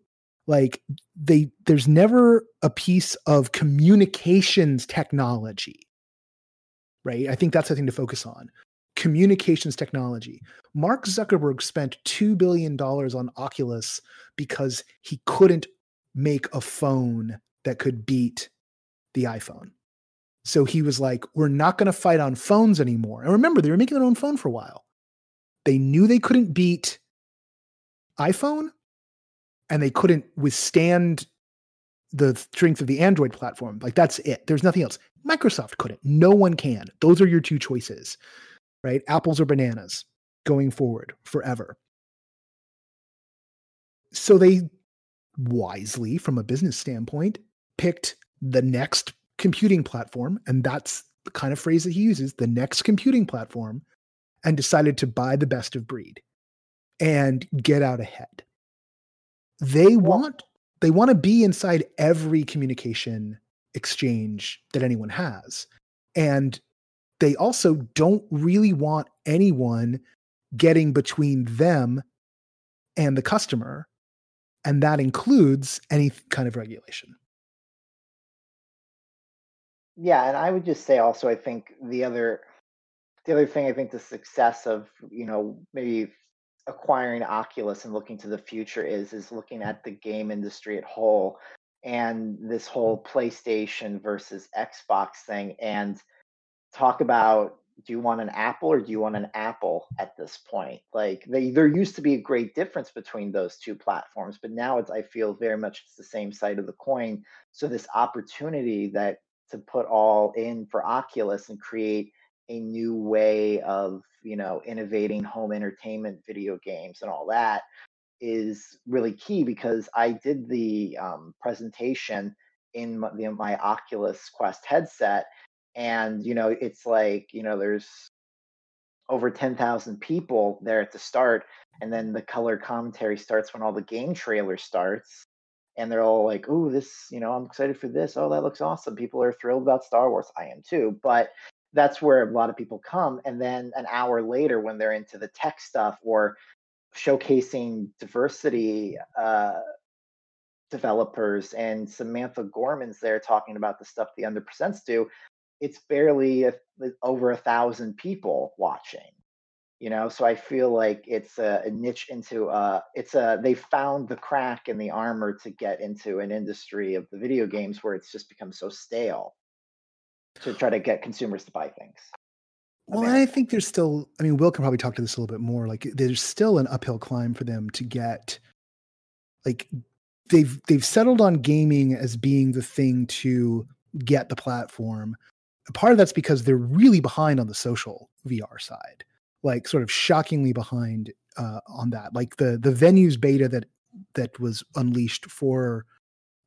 Like they there's never a piece of communications technology. Right? I think that's the thing to focus on. Communications technology. Mark Zuckerberg spent 2 billion dollars on Oculus because he couldn't make a phone that could beat the iPhone. So he was like, we're not going to fight on phones anymore. And remember, they were making their own phone for a while. They knew they couldn't beat iPhone and they couldn't withstand the strength of the Android platform. Like that's it. There's nothing else. Microsoft couldn't. No one can. Those are your two choices, right? Apples or bananas going forward forever. So they wisely, from a business standpoint, picked the next computing platform. And that's the kind of phrase that he uses the next computing platform and decided to buy the best of breed and get out ahead. They want they want to be inside every communication exchange that anyone has. And they also don't really want anyone getting between them and the customer. And that includes any kind of regulation. Yeah, and I would just say also, I think the other the other thing I think the success of you know maybe acquiring Oculus and looking to the future is is looking at the game industry at whole and this whole PlayStation versus Xbox thing and talk about do you want an Apple or do you want an Apple at this point? Like they, there used to be a great difference between those two platforms, but now it's I feel very much it's the same side of the coin. So this opportunity that to put all in for Oculus and create a new way of you know innovating home entertainment video games and all that is really key because i did the um, presentation in my, the, my oculus quest headset and you know it's like you know there's over 10,000 people there at the start and then the color commentary starts when all the game trailer starts and they're all like oh this you know i'm excited for this. Oh that looks awesome. People are thrilled about star wars. I am too but that's where a lot of people come. And then an hour later, when they're into the tech stuff or showcasing diversity uh, developers and Samantha Gorman's there talking about the stuff the Under Presents do, it's barely a, over a thousand people watching. You know, so I feel like it's a, a niche into uh it's a they found the crack in the armor to get into an industry of the video games where it's just become so stale to try to get consumers to buy things. Well, I think there's still, I mean, Will can probably talk to this a little bit more. Like, there's still an uphill climb for them to get, like, they've they've settled on gaming as being the thing to get the platform. Part of that's because they're really behind on the social VR side, like sort of shockingly behind uh, on that. Like the the venues beta that that was unleashed for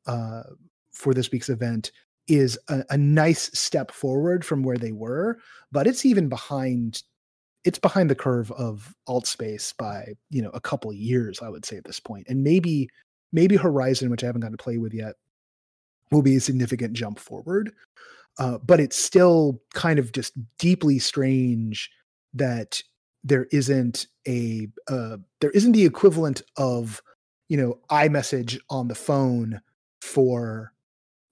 uh, for this week's event is a, a nice step forward from where they were, but it's even behind it's behind the curve of Altspace by you know a couple of years i would say at this point. And maybe maybe horizon which i haven't gotten to play with yet will be a significant jump forward uh, but it's still kind of just deeply strange that there isn't a uh, there isn't the equivalent of you know iMessage on the phone for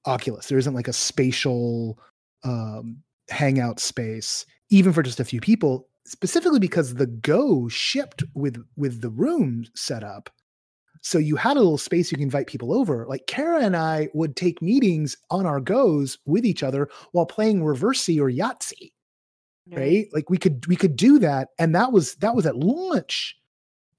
Oculus. There isn't like a spatial um, hangout space, even for just a few people, specifically because the Go shipped with with the room set up. So you had a little space you can invite people over. Like Kara and I would take meetings on our goes with each other while playing Reversi or Yahtzee. Right. right? Like we could we could do that. And that was that was at launch.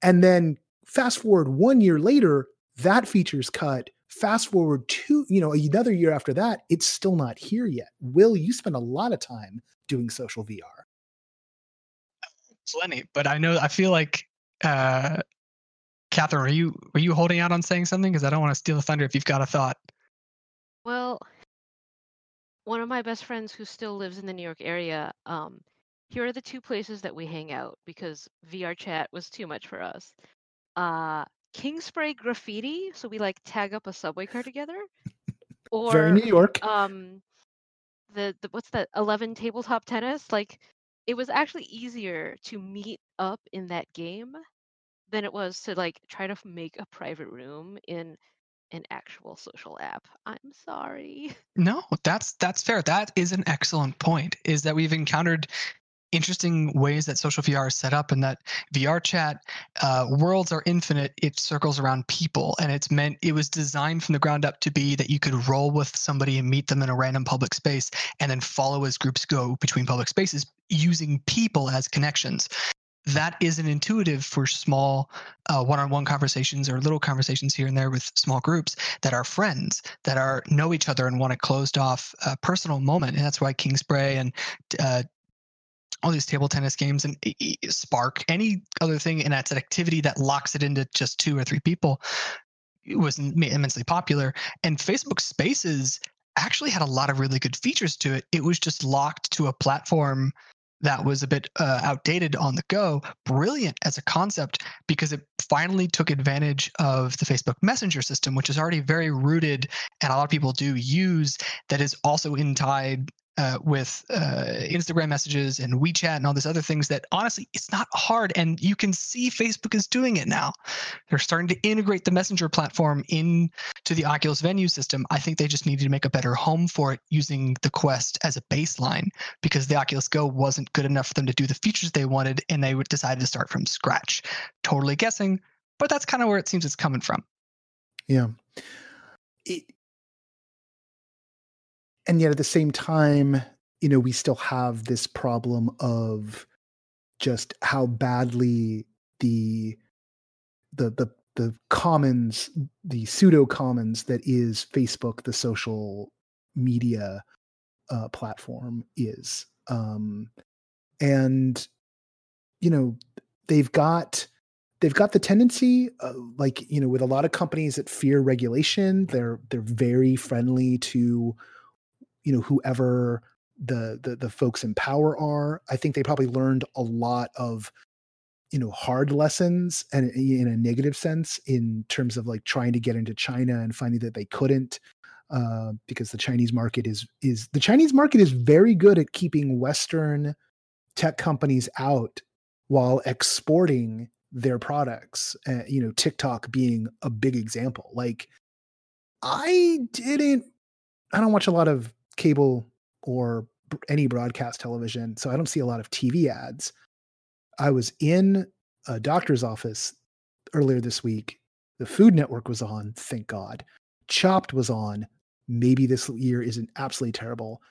And then fast forward one year later, that feature's cut Fast forward to, you know, another year after that, it's still not here yet. Will, you spend a lot of time doing social VR. Plenty, but I know I feel like uh Kathryn, are you are you holding out on saying something? Because I don't want to steal the thunder if you've got a thought. Well, one of my best friends who still lives in the New York area, um, here are the two places that we hang out because VRChat was too much for us. Uh, Kingspray graffiti, so we like tag up a subway car together. Or very New York. Um, the, the what's that? Eleven tabletop tennis. Like, it was actually easier to meet up in that game than it was to like try to make a private room in an actual social app. I'm sorry. No, that's that's fair. That is an excellent point. Is that we've encountered interesting ways that social VR is set up and that VRChat uh, worlds are infinite. It circles around people and it's meant, it was designed from the ground up to be that you could roll with somebody and meet them in a random public space and then follow as groups go between public spaces using people as connections. That isn't intuitive for small uh, one-on-one conversations or little conversations here and there with small groups that are friends that are know each other and want a closed off uh, personal moment. And that's why Kingspray and uh, all these table tennis games and Sparc, any other thing and that's an activity that locks it into just two or three people It was immensely popular. And Facebook Spaces actually had a lot of really good features to it. It was just locked to a platform that was a bit uh, outdated on the go, brilliant as a concept because it finally took advantage of the Facebook Messenger system, which is already very rooted and a lot of people do use, that is also in tied uh, with uh, Instagram messages and WeChat and all these other things that honestly it's not hard and you can see Facebook is doing it now. They're starting to integrate the messenger platform into the Oculus venue system. I think they just needed to make a better home for it using the Quest as a baseline because the Oculus Go wasn't good enough for them to do the features they wanted and they decided to start from scratch. Totally guessing, but that's kind of where it seems it's coming from. Yeah. It, and yet at the same time you know we still have this problem of just how badly the the the the commons the pseudo commons that is facebook the social media uh, platform is um and you know they've got they've got the tendency uh, like you know with a lot of companies that fear regulation they're they're very friendly to you know whoever the, the the folks in power are i think they probably learned a lot of you know hard lessons and in a negative sense in terms of like trying to get into china and finding that they couldn't uh, because the chinese market is is the chinese market is very good at keeping western tech companies out while exporting their products uh, you know tiktok being a big example. Like i didn't i don't watch a lot of cable or any broadcast television, so I don't see a lot of TV ads. I was in a doctor's office earlier this week. The Food Network was on, thank God. Chopped was on. Maybe this year isn't absolutely terrible.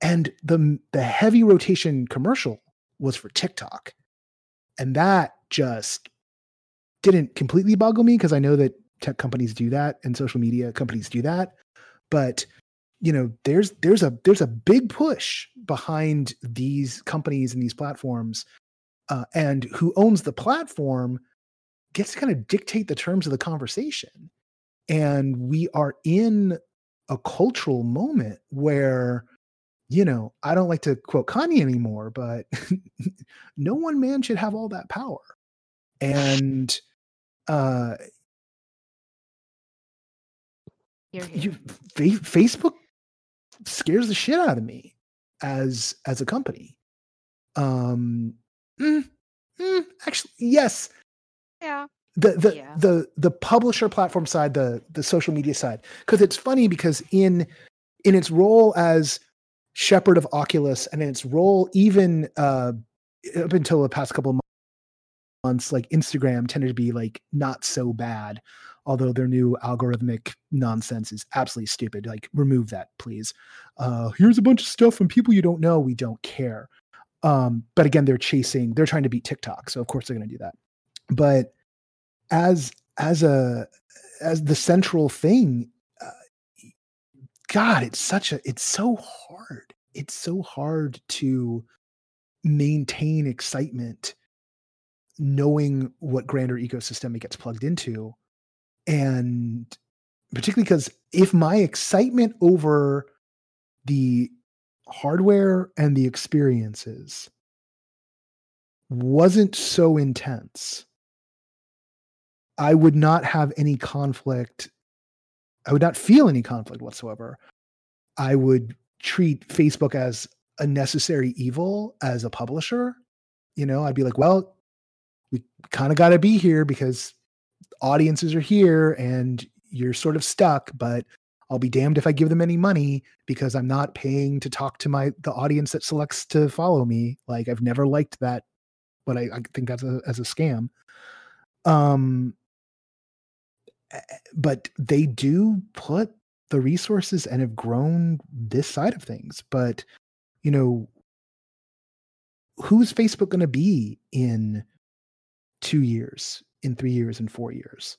And the the heavy rotation commercial was for TikTok. And that just didn't completely boggle me because I know that tech companies do that and social media companies do that but you know there's there's a there's a big push behind these companies and these platforms uh, and who owns the platform gets to kind of dictate the terms of the conversation and we are in a cultural moment where you know i don't like to quote kanye anymore but no one man should have all that power and uh Here, here. you fa- facebook scares the shit out of me as as a company um mm, mm, actually yes yeah. the the Yeah. the the publisher platform side the the social media side because it's funny because in in its role as shepherd of oculus and in its role even uh up until the past couple of months like instagram tended to be like not so bad although their new algorithmic nonsense is absolutely stupid like remove that please. Uh here's a bunch of stuff from people you don't know we don't care. Um but again they're chasing they're trying to beat tiktok so of course they're going to do that. But as as a as the central thing uh, god it's such a it's so hard it's so hard to maintain excitement knowing what grander ecosystem it gets plugged into and particularly because if my excitement over the hardware and the experiences wasn't so intense I would not have any conflict. I would not feel any conflict whatsoever. I would treat Facebook as a necessary evil as a publisher. You know, I'd be like, well, we kind of got to be here because audiences are here and you're sort of stuck, but I'll be damned if I give them any money because I'm not paying to talk to my the audience that selects to follow me. Like I've never liked that, but I, I think that's a as a scam. Um but they do put the resources and have grown this side of things but you know who's facebook going to be in two years in three years in four years.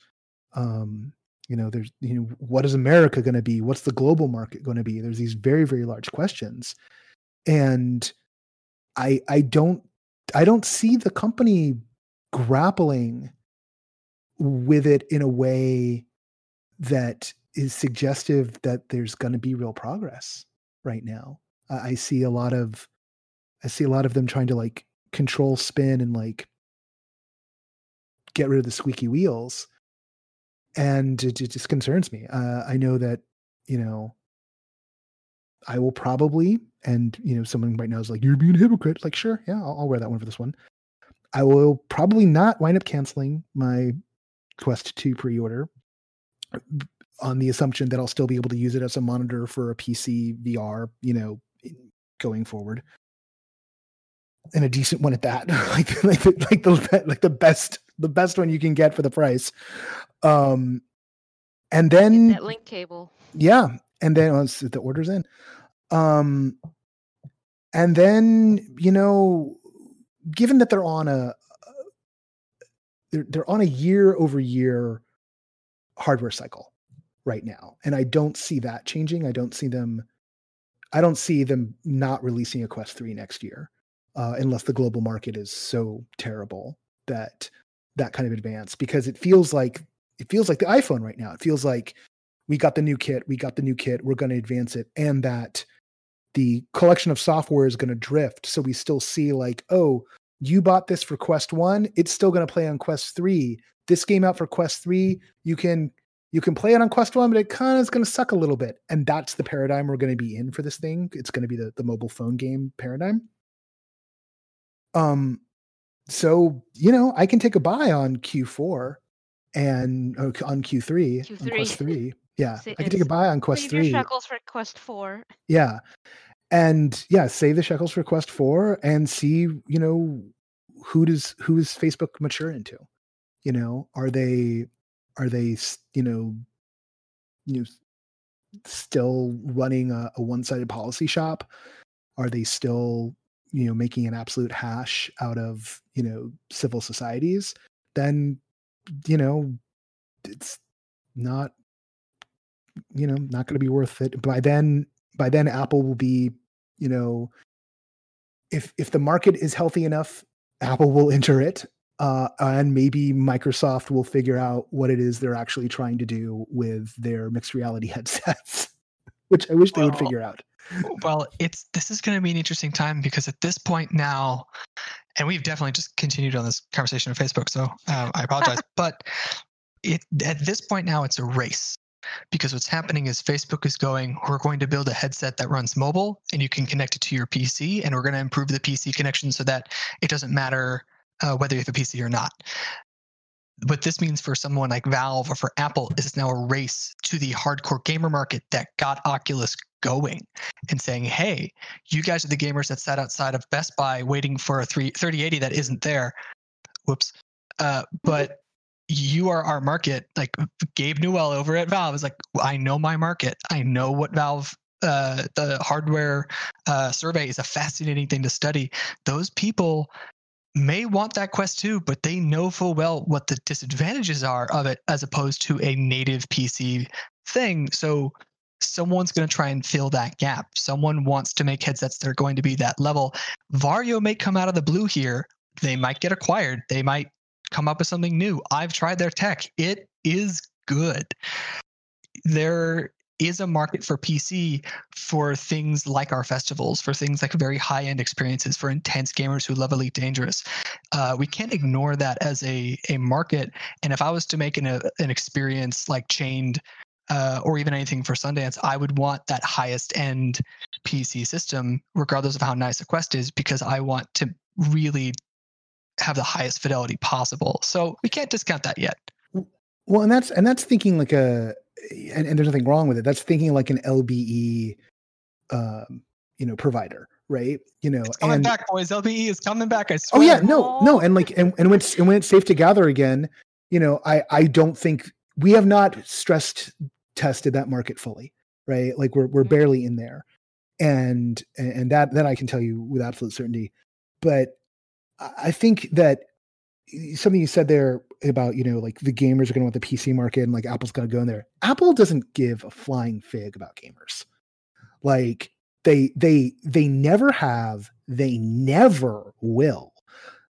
Um you know there's you know what is america going to be? What's the global market going to be? There's these very very large questions. And i i don't i don't see the company grappling with it in a way that is suggestive that there's going to be real progress right now. I I see a lot of I see a lot of them trying to like control spin and like get rid of the squeaky wheels, and it, it just concerns me. Uh, I know that you know I will probably, and you know, someone right now is like, "You're being a hypocrite." Like, sure, yeah, I'll, I'll wear that one for this one. I will probably not wind up canceling my Quest 2 pre-order on the assumption that I'll still be able to use it as a monitor for a PC VR, you know, going forward. And a decent one at that. like like like the like the best the best one you can get for the price. Um and then that link cable. yeah, and then once the order's in. Um and then, you know, given that they're on a they're they're on a year over year hardware cycle right now and i don't see that changing i don't see them i don't see them not releasing a quest 3 next year uh, unless the global market is so terrible that that kind of advance because it feels like it feels like the iphone right now. It feels like we got the new kit we got the new kit we're going to advance it and that the collection of software is going to drift. So we still see like oh you bought this for quest 1 it's still going to play on quest 3 this game out for quest 3 you can you can play it on quest 1 but it kind of is going to suck a little bit. And that's the paradigm we're going to be in for this thing. It's going to be the, the mobile phone game paradigm. Um so you know i can take a buy on q4 and on q3, on Q3. quest 3 yeah Say- i can take a buy on quest Save 3 your shekels for Quest 4. yeah. And yeah, save the shekels for Quest 4 and see, you know, who does who is Facebook mature into? You know, are they are they you know you know still running a, a one-sided policy shop? Are they still, you know, making an absolute hash out of, you know, civil societies? Then, you know, it's not you know not going to be worth it by then by then apple will be you know if if the market is healthy enough apple will enter it uh, and maybe microsoft will figure out what it is they're actually trying to do with their mixed reality headsets which i wish they would figure out Well, it's this is going to be an interesting time because at this point now, and we've definitely just continued on this conversation on Facebook, so um, I apologize. but it at this point now, it's a race because what's happening is Facebook is going, we're going to build a headset that runs mobile, and you can connect it to your PC, and we're going to improve the PC connection so that it doesn't matter uh, whether you have a PC or not. What this means for someone like Valve or for Apple is it's now a race to the hardcore gamer market that got Oculus going and saying, hey, you guys are the gamers that sat outside of Best Buy waiting for a 3, 3080 that isn't there. Whoops. Uh, but you are our market. Like Gabe Newell over at Valve is like, I know my market. I know what Valve. Uh, the hardware uh, survey is a fascinating thing to study. Those people may want that Quest 2, but they know full well what the disadvantages are of it as opposed to a native PC thing. So someone's going to try and fill that gap. Someone wants to make headsets that are going to be that level. Varjo may come out of the blue here. They might get acquired. They might come up with something new. I've tried their tech. It is good. There is a market for PC for things like our festivals, for things like very high end experiences, for intense gamers who love Elite Dangerous. Uh, we can't ignore that as a, a market. And if I was to make an, a, an experience like Chained uh, or even anything for Sundance, I would want that highest end PC system, regardless of how nice a Quest is, because I want to really have the highest fidelity possible. So we can't discount that yet. Well, and that's and that's thinking like a and, and there's nothing wrong with it. That's thinking like an LBE, um, you know, provider, right? You know, It's coming and back, boys. LBE is coming back. I oh yeah, no, no, and like and, and when it's and when it's safe to gather again, you know, I I don't think we have not stressed tested that market fully, right? Like we're we're Mhm. barely in there, and and that that I can tell you with absolute certainty. But I I think that something you said there about you know like the gamers are going to want the PC market and like Apple's going to go in there. Apple doesn't give a flying fig about gamers. Like they they they never have, they never will.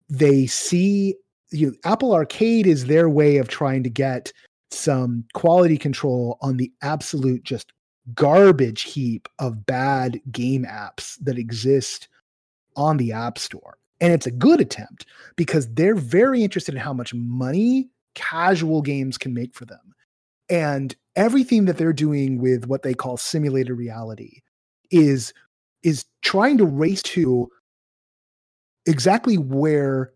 They see you know, Apple Arcade is their way of trying to get some quality control on the absolute just garbage heap of bad game apps that exist on the App Store. And it's a good attempt because they're very interested in how much money casual games can make for them. And everything that they're doing with what they call simulated reality is is trying to race to exactly where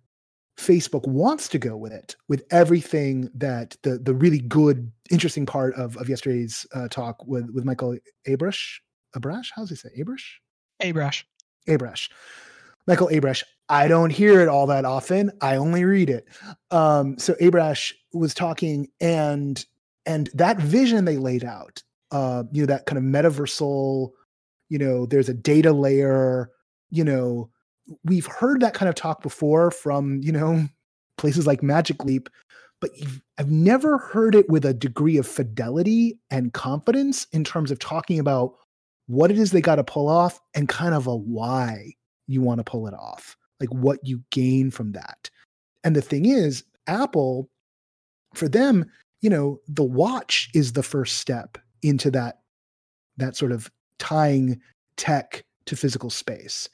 Facebook wants to go with it, with everything that the the really good, interesting part of of yesterday's uh, talk with with Michael Abrash, Abrash, how's he say Abrash? Abrash. Abrash. Michael Abrash. I don't hear it all that often. I only read it. Um, so Abrash was talking, and and that vision they laid out, uh, you know, that kind of metaversal, you know, there's a data layer, you know, we've heard that kind of talk before from you know places like Magic Leap, but I've never heard it with a degree of fidelity and confidence in terms of talking about what it is they got to pull off and kind of a why you want to pull it off, like what you gain from that. And the thing is, Apple, for them, you know, the watch is the first step into that that sort of tying tech to physical space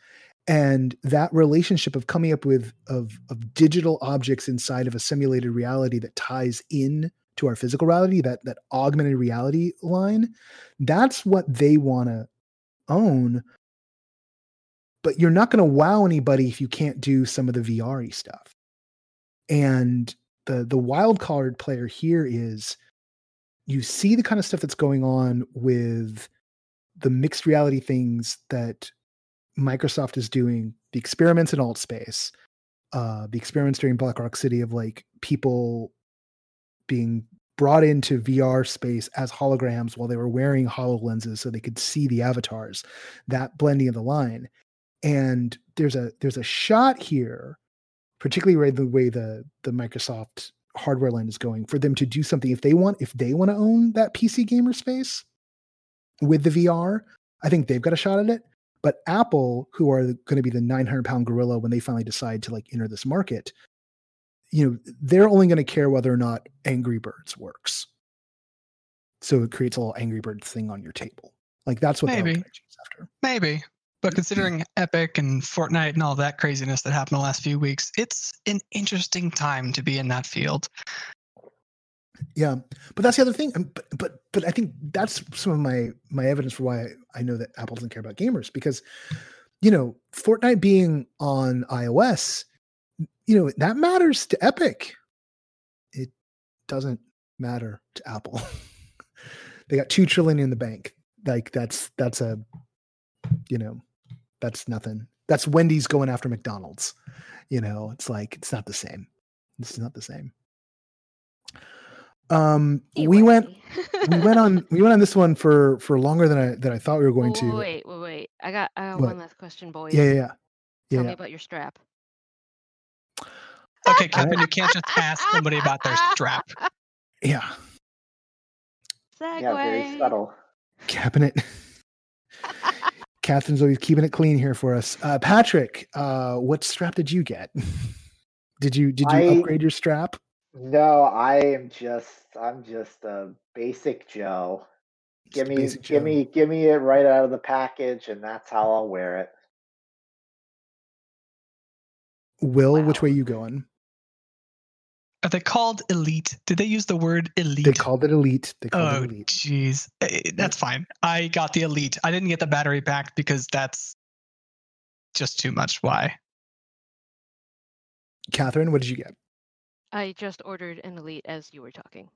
and that relationship of coming up with of of digital objects inside of a simulated reality that ties in to our physical reality that that augmented reality line that's what they want to own but you're not going to wow anybody if you can't do some of the VR stuff and the the wild card player here is you see the kind of stuff that's going on with the mixed reality things that Microsoft is doing, the experiments in Altspace, uh, the experiments during Black Rock City of like people being brought into VR space as holograms while they were wearing HoloLenses so they could see the avatars, that blending of the line. And there's a there's a shot here, particularly the way the the Microsoft hardware line is going for them to do something if they want if they want to own that PC gamer space with the VR, I think they've got a shot at it. But Apple, who are going to be the 900 pound gorilla when they finally decide to like enter this market, you know, they're only going to care whether or not Angry Birds works. So it creates a little Angry Birds thing on your table. Like that's what Maybe. they're going to chase after. Maybe. But considering Epic and Fortnite and all that craziness that happened the last few weeks, it's an interesting time to be in that field. Yeah, but that's the other thing. But but but I think that's some of my my evidence for why I know that Apple doesn't care about gamers because you know Fortnite being on iOS, you know that matters to Epic. It doesn't matter to Apple. they got two trillion in the bank. Like that's that's a you know that's nothing. That's Wendy's going after McDonald's. You know, it's like it's not the same. It's not the same. Um, we went we went on we went on this one for for longer than I than I thought we were going Wait, to. Wait, wait, wait. I got, I got What? one last question, boys. Yeah, yeah, yeah. Tell yeah, me yeah. about your strap. Okay, Kevin, you can't just ask somebody about their strap. Yeah. Segue. Yeah, very subtle. Cabinet. Kathryn's always keeping it clean here for us. Uh, Patrick, uh, what strap did you get? did you did you I- upgrade your strap? No, I am just I'm just a basic Joe. Just Give me give Joe? me give me it right out of the package and that's how I'll wear it. Will, which Wow. way you going? Are they called elite? Did they use the word elite? They called it elite. They called Oh, it elite. jeez. Eh, That's fine. I got the elite. I didn't get the battery pack because that's just too much. Why? Kathryn, what did you get? I just ordered an elite as you were talking.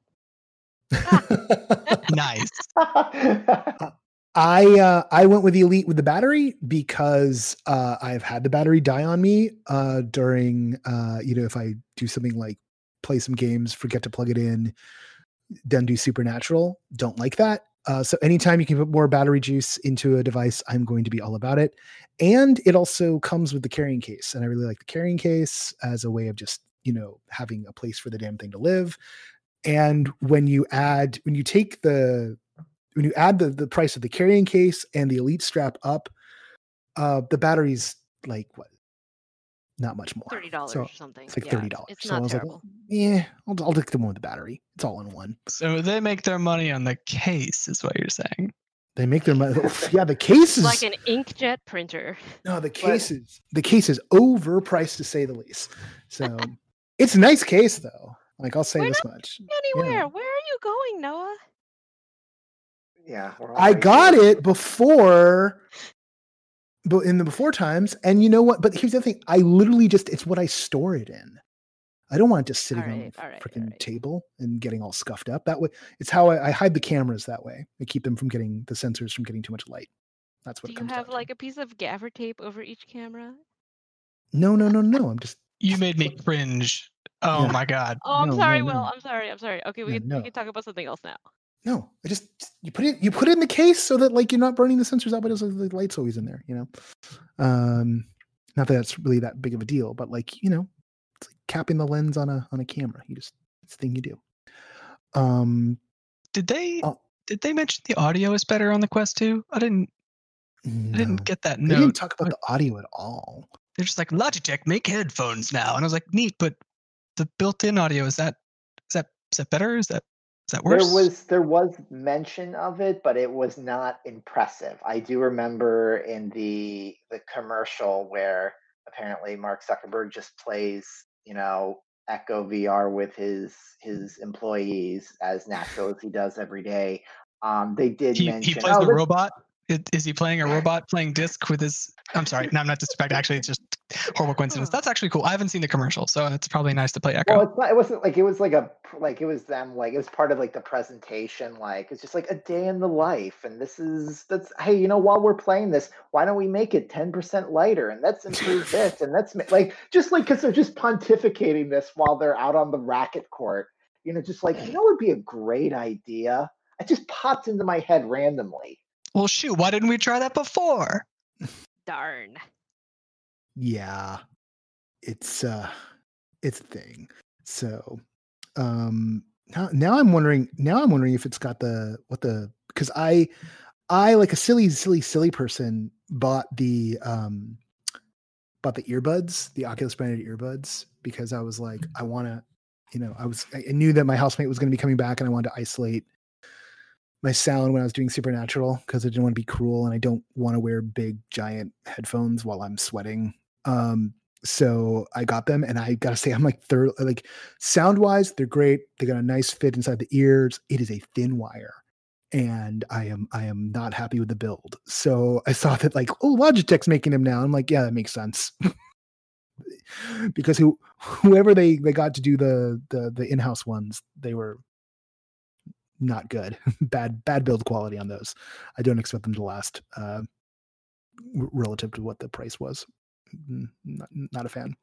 Nice. I uh, I went with the elite with the battery because uh, I've had the battery die on me uh, during uh, you know if I do something like play some games, forget to plug it in, then do supernatural. Don't like that. Uh, so anytime you can put more battery juice into a device, I'm going to be all about it. And it also comes with the carrying case, and I really like the carrying case as a way of just you know having a place for the damn thing to live. And when you add when you take the when you add the the price of the carrying case and the elite strap up, uh, the battery's like what? Not much more. Thirty dollars So or something. it's like Yeah, thirty dollars. It's So I not was like, terrible. yeah, I'll, I'll take the one with the battery. It's all in one. So they make their money on the case, is what you're saying. They make their money. yeah, the case is like an inkjet printer. no, the case is the case is overpriced to say the least. So it's a nice case though. Like I'll say Why this much. Anywhere. Where are you going, Noah? yeah, I got here. it before but in the before times and you know what but here's the thing i literally just it's what i store it in i don't want it just sitting on Alright, the alright, freaking alright. table and getting all scuffed up that way it's how I, I hide the cameras that way i keep them from getting the sensors from getting too much light that's what Do it you have down to. like a piece of gaffer tape over each camera? no no no no i'm just You made me cringe. Oh Yeah. my god. Oh, I'm No, no, sorry, no. Will. I'm sorry. I'm sorry. Okay, we Yeah, can no. we can talk about something else now. No i just you put it you put it in the case so that like you're not burning the sensors out but it's like the light's always in there you know um not that that's really that big of a deal but like you know it's like capping the lens on a on a camera you just it's the thing you do um Did they Oh. did they mention the audio is better on the Quest 2? I didn't I didn't get that they note. didn't talk about the audio at all They're just like Logitech make headphones now. And I was like, neat, but the built-in audio is that is that is that better? Is that is that worse? There was there was mention of it, but it was not impressive. I do remember in the the commercial where apparently Mark Zuckerberg just plays, you know, Echo VR with his his employees as natural as he does every day. Um, they did he, mention he plays oh, the robot. I- Is he playing a robot playing disc with his? I'm sorry, no, I'm not disrespecting. Actually, it's just horrible coincidence. That's actually cool. I haven't seen the commercial, so it's probably nice to play Echo. Well, it's not, it wasn't like it was like a like it was them like it was part of like the presentation. Like it's just like a day in the life, and this is that's hey, you know, while we're playing this, why don't we make it ten percent lighter, and let's improve this, and let's ma- like just like because they're just pontificating this while they're out on the racket court. You know, just like you know, would be a great idea. It just popped into my head randomly. well, shoot, why didn't we try that before? Darn. Yeah it's uh it's a thing so Um, now, now I'm wondering. Now I'm wondering if it's got the what the because I, I like a silly, silly, silly person bought the um, bought the earbuds, the Oculus branded earbuds, because I was like, I want to, you know, I was I knew that my housemate was going to be coming back, and I wanted to isolate my sound when I was doing Supernatural because I didn't want to be cruel, and I don't want to wear big giant headphones while I'm sweating. Um, so I got them, and I gotta say, I'm like third, like sound wise, they're great. They got a nice fit inside the ears. It is a thin wire, and I am I am not happy with the build. So I saw that like, oh, Logitech's making them now. I'm like, yeah, that makes sense. because who whoever they they got to do the the the in-house ones, they were not good. bad bad build quality on those. I don't expect them to last uh relative to what the price was not, not a fan.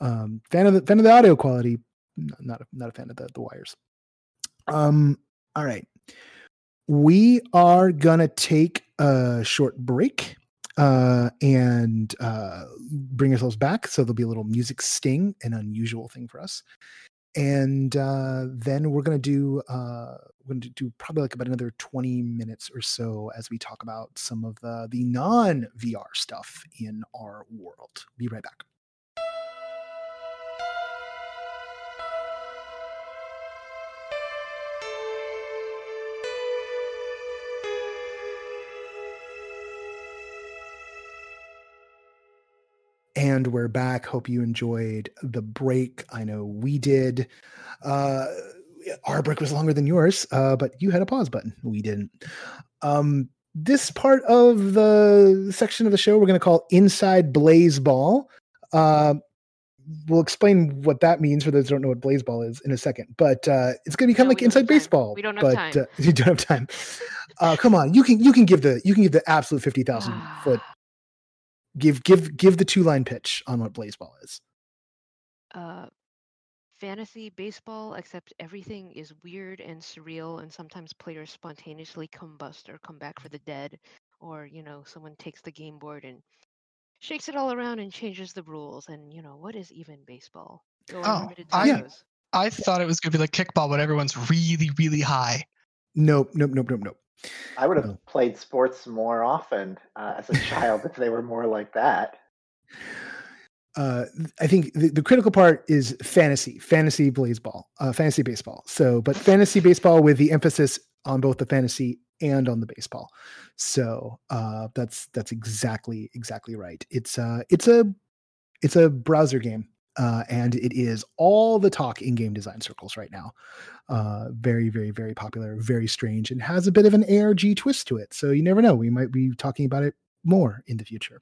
Um, fan of the fan of the audio quality, not a, not a fan of the, the wires. Um, all right, we are gonna take a short break uh, and uh, bring ourselves back. So there'll be a little music sting, an unusual thing for us and uh, then we're to do uh, we're to do probably like about another 20 minutes or so as we talk about some of the the non VR stuff in our world. Be right back. And we're back. Hope you enjoyed the break. I know we did. Uh, our break was longer than yours, uh, but you had a pause button. We didn't. Um, this part of the section of the show we're going to call Inside Blaseball. Uh, we'll explain what that means for those who don't know what Blaseball is in a second. But uh, it's going to be kind of no, like Inside Baseball. We don't have but, time. Uh, you don't have time. Uh, come on, you can you can give the you can give the absolute fifty thousand foot Give give give the two line pitch on what Blaseball is. Uh, fantasy baseball, except everything is weird and surreal, and sometimes players spontaneously combust or come back for the dead, or you know someone takes the game board and shakes it all around and changes the rules. And you know what is even baseball? oh, I, I thought it was going to be like kickball, but everyone's really really high. Nope, nope, nope, nope, nope. I would have no. played sports more often uh, as a child if they were more like that. Uh, I think the, the, critical part is fantasy, fantasy baseball, uh, fantasy baseball. So, but fantasy baseball with the emphasis on both the fantasy and on the baseball. So uh, that's that's exactly exactly right. It's uh it's a it's a browser game uh, and it is all the talk in game design circles right now. Uh, very, very, very popular, very strange, and has a bit of an ARG twist to it. So you never know; we might be talking about it more in the future.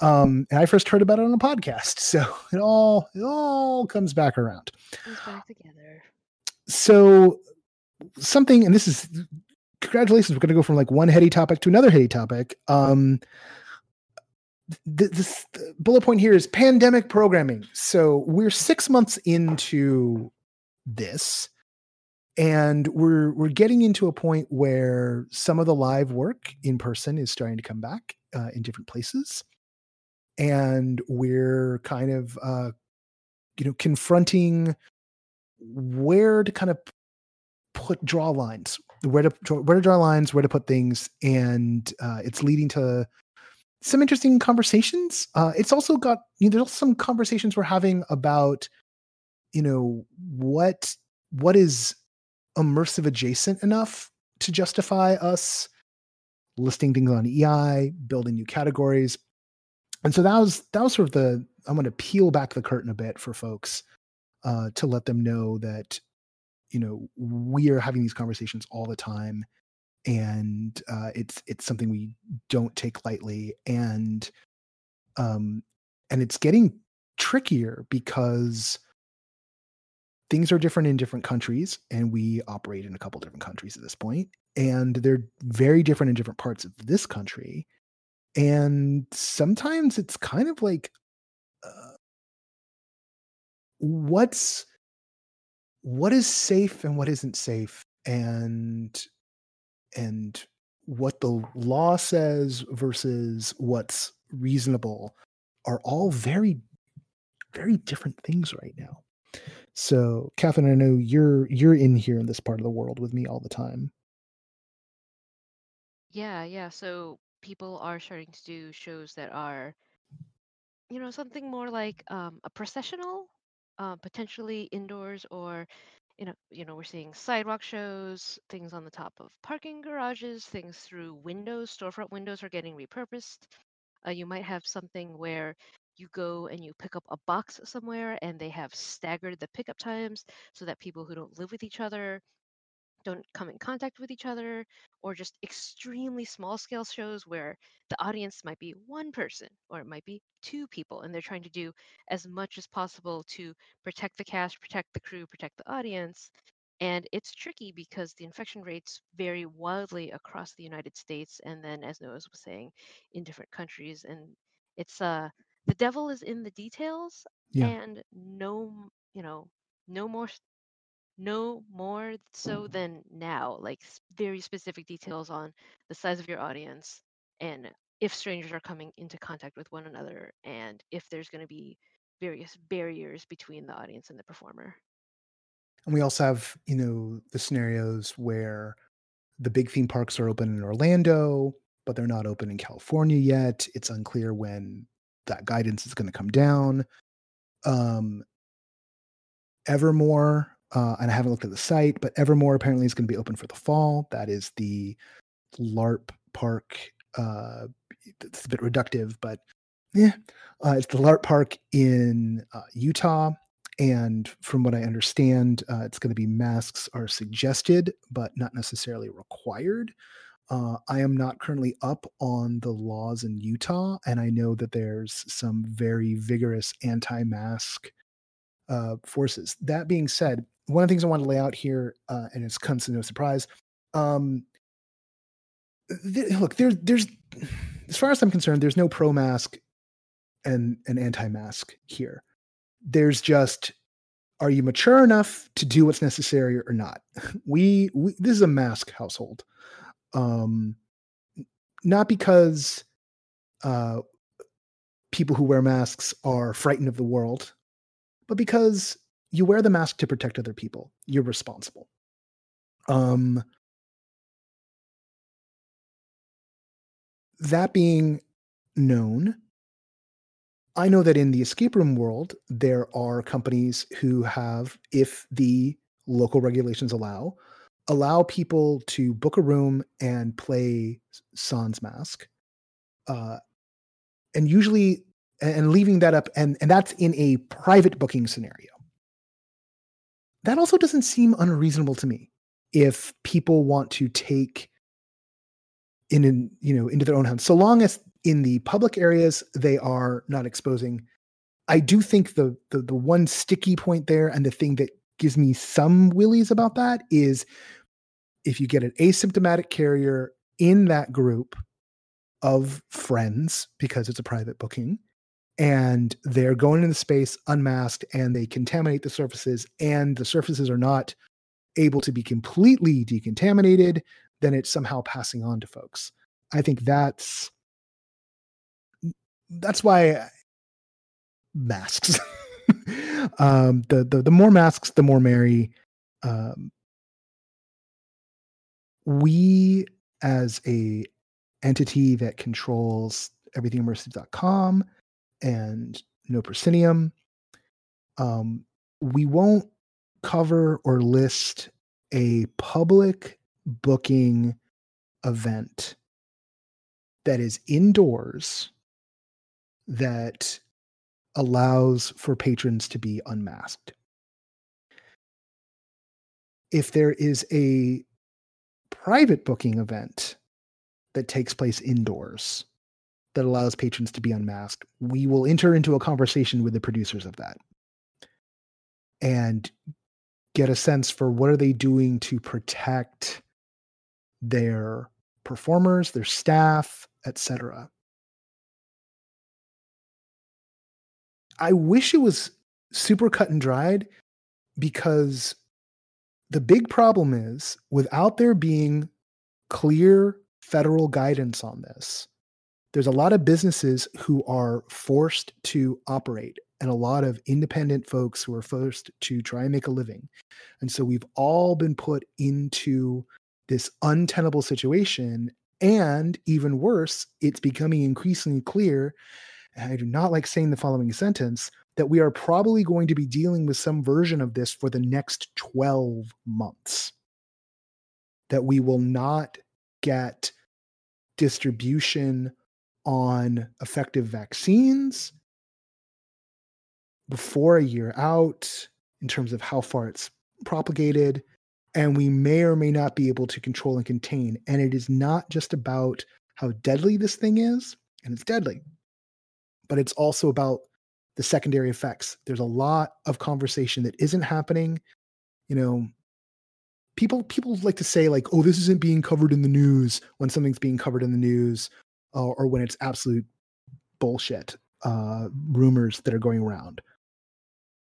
Um, and I first heard about it on a podcast, so it all it all comes back around. Comes back together. So something, and this is congratulations. We're going to go from like one heady topic to another heady topic. Um, the, this bullet point here is pandemic programming. So we're six months into this, and we're we're getting into a point where some of the live work in person is starting to come back uh, in different places, and we're kind of uh, you know confronting where to kind of put draw lines where to where to draw lines where to put things and uh, it's leading to some interesting conversations. Uh, it's also got you know, there's also some conversations we're having about you know what what is immersive adjacent enough to justify us listing things on EI, building new categories. And so that was that was sort of the I'm going to peel back the curtain a bit for folks uh, to let them know that you know we are having these conversations all the time and uh, it's it's something we don't take lightly and um and it's getting trickier because things are different in different countries and we operate in a couple different countries at this point and they're very different in different parts of this country and sometimes it's kind of like uh, what's what is safe and what isn't safe and and what the law says versus what's reasonable are all very very different things right now So, Kathryn, I know you're you're in here in this part of the world with me all the time. Yeah, yeah. So people are starting to do shows that are, you know, something more like um, a processional, uh, potentially indoors or, you know, you know, we're seeing sidewalk shows, things on the top of parking garages, things through windows, storefront windows are getting repurposed. Uh, you might have something where you go and you pick up a box somewhere and they have staggered the pickup times so that people who don't live with each other don't come in contact with each other, or just extremely small scale shows where the audience might be one person or it might be two people, and they're trying to do as much as possible to protect the cast, protect the crew, protect the audience. And it's tricky because the infection rates vary wildly across the United States, and then, as Noah was saying, in different countries. And it's uh, the devil is in the details, Yeah. and no, you know, no more no more so than now, like very specific details on the size of your audience and if strangers are coming into contact with one another and if there's going to be various barriers between the audience and the performer. And we also have, you know, the scenarios where the big theme parks are open in Orlando, but they're not open in California yet. It's unclear when that guidance is going to come down. Um, Evermore, uh, and I haven't looked at the site, but Evermore apparently is going to be open for the fall. That is the LARP park. Uh, it's a bit reductive, but yeah, uh, it's the LARP park in uh, Utah. And from what I understand, uh, it's going to be masks are suggested, but not necessarily required. Uh, I am not currently up on the laws in Utah, and I know that there's some very vigorous anti mask uh, forces. That being said, one of the things I want to lay out here, uh, and it's comes to no surprise. Um, th- look, there's there's as far as I'm concerned, there's no pro mask and an anti mask here. There's just are you mature enough to do what's necessary or not? We, we this is a mask household. Um, not because uh, people who wear masks are frightened of the world, but because you wear the mask to protect other people. You're responsible. Um, that being known, I know that in the escape room world, there are companies who have, if the local regulations allow, allow people to book a room and play Sans Mask. Uh, and usually, and leaving that up, and, and that's in a private booking scenario. That also doesn't seem unreasonable to me. If people want to take in, in you know into their own hands, so long as in the public areas they are not exposing. I do think the the the one sticky point there, and the thing that gives me some willies about that is if you get an asymptomatic carrier in that group of friends because it's a private booking and they're going into space unmasked and they contaminate the surfaces and the surfaces are not able to be completely decontaminated then it's somehow passing on to folks. I think that's that's why masks um the, the the more masks the more merry um we as a entity that controls everythingimmersive.com and no proscenium. Um, we won't cover or list a public booking event that is indoors that allows for patrons to be unmasked. If there is a private booking event that takes place indoors that allows patrons to be unmasked, we will enter into a conversation with the producers of that and get a sense for what are they doing to protect their performers, their staff, etc. I wish it was super cut and dried because the big problem is without there being clear federal guidance on this, there's a lot of businesses who are forced to operate. and a lot of independent folks who are forced to try and make a living. And so we've all been put into this untenable situation. And even worse, it's becoming increasingly clear. I do not like saying the following sentence that we are probably going to be dealing with some version of this for the next 12 months. That we will not get distribution on effective vaccines before a year out in terms of how far it's propagated. And we may or may not be able to control and contain. And it is not just about how deadly this thing is, and it's deadly, but it's also about the secondary effects. There's a lot of conversation that isn't happening. You know, people people like to say like, "Oh, this isn't being covered in the news." When something's being covered in the news, uh, or when it's absolute bullshit uh, rumors that are going around.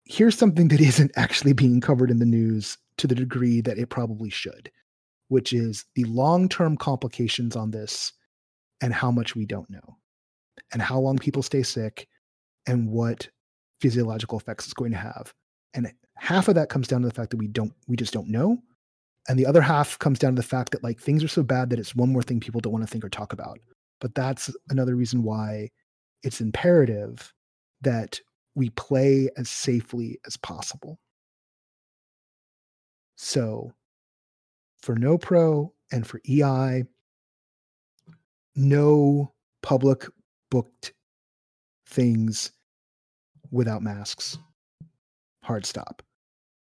Here's something that isn't actually being covered in the news to the degree that it probably should, which is the long term complications on this and how much we don't know, and how long people stay sick, and what physiological effects it's going to have. And half of that comes down to the fact that we don't, we just don't know. And the other half comes down to the fact that like things are so bad that it's one more thing people don't want to think or talk about. But that's another reason why it's imperative that we play as safely as possible. So for NoPro and for EI, no public booked things without masks. Hard stop.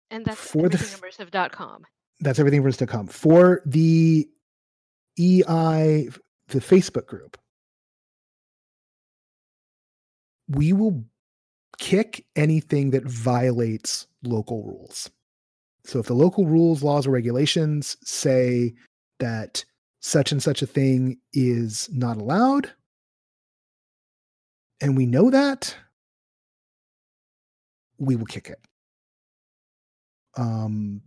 And that's for the immersive.com. That's everything come. For the EI the Facebook group, we will kick anything that violates local rules. So if the local rules, laws, or regulations say that such and such a thing is not allowed, and we know that, we will kick it. Um,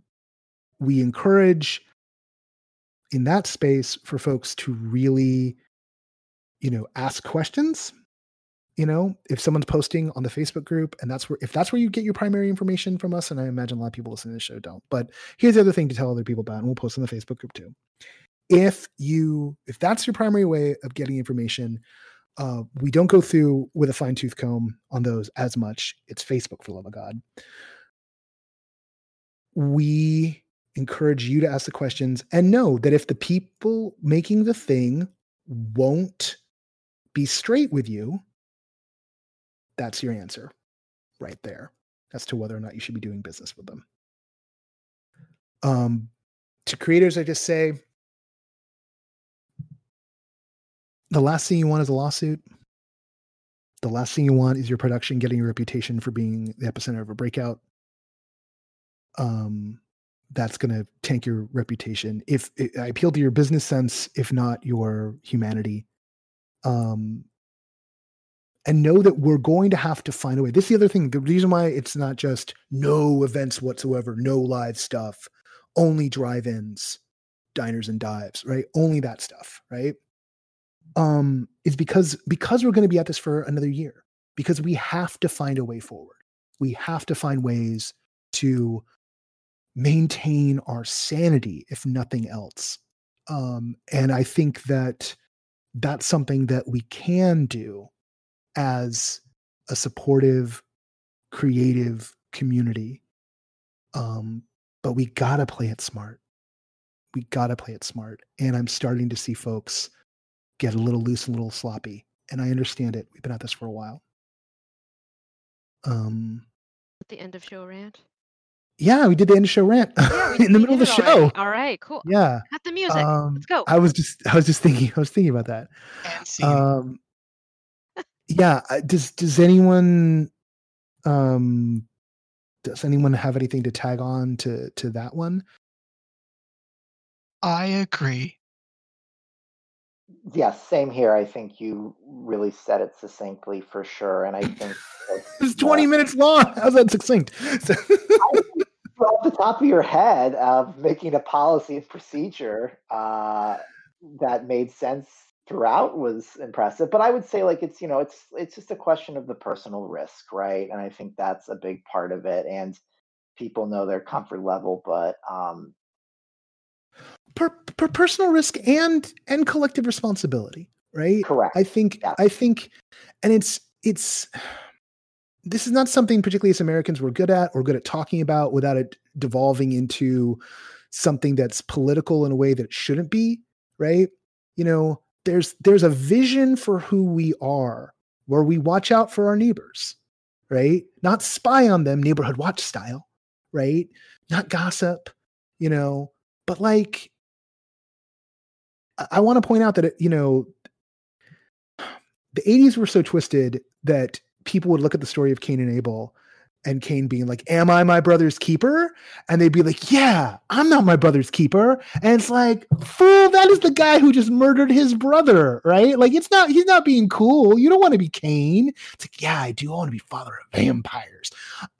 we encourage in that space for folks to really, you know, ask questions. You know, if someone's posting on the Facebook group and that's where, if that's where you get your primary information from us, and I imagine a lot of people listening to the show don't, but here's the other thing to tell other people about, and we'll post on the Facebook group too. If you, if that's your primary way of getting information, uh, we don't go through with a fine tooth comb on those as much. It's Facebook for love of God. We encourage you to ask the questions and know that if the people making the thing won't be straight with you, that's your answer right there as to whether or not you should be doing business with them. Um, to creators, I just say the last thing you want is a lawsuit. The last thing you want is your production getting a reputation for being the epicenter of a breakout. Um, that's going to tank your reputation. If I appeal to your business sense, if not your humanity, um, and know that we're going to have to find a way. This is the other thing. The reason why it's not just no events whatsoever, no live stuff, only drive-ins, diners and dives, right? Only that stuff, right? Um, is because because we're going to be at this for another year. Because we have to find a way forward. We have to find ways to maintain our sanity, if nothing else. Um, and I think that that's something that we can do as a supportive, creative community. Um, but we gotta play it smart. We gotta play it smart. And I'm starting to see folks get a little loose and a little sloppy. And I understand it. We've been at this for a while. Um, at the end of show rant. Yeah, we did the end of show rant yeah, in the middle of the show. Already. All right, cool. Yeah. Cut the music. Um, Let's go. I was just I was just thinking I was thinking about that. Um yeah, does does anyone um does anyone have anything to tag on to to that one? I agree. Yes, same here. I think you really said it succinctly for sure, and I think it's twenty minutes long. How's that succinct? Off the top of your head of making a policy and procedure uh, that made sense throughout was impressive. But I would say like it's you know it's it's just a question of the personal risk, right? And I think that's a big part of it. And people know their comfort level, but um, per, per personal risk and and collective responsibility, right? Correct. I think yeah. I think, and it's it's this is not something particularly as Americans we're good at or good at talking about without it devolving into something that's political in a way that it shouldn't be, right? You know, there's there's a vision for who we are where we watch out for our neighbors, right? Not spy on them neighborhood watch style, right? Not gossip, you know, but like I, I want to point out that it, you know the 80s were so twisted that people would look at the story of Cain and Abel and Cain being like, Am I my brother's keeper? And they'd be like, Yeah, I'm not my brother's keeper. And it's like, Fool, that is the guy who just murdered his brother, right? Like, it's not, he's not being cool. You don't want to be Cain. It's like, Yeah, I do. Want to be father of vampires,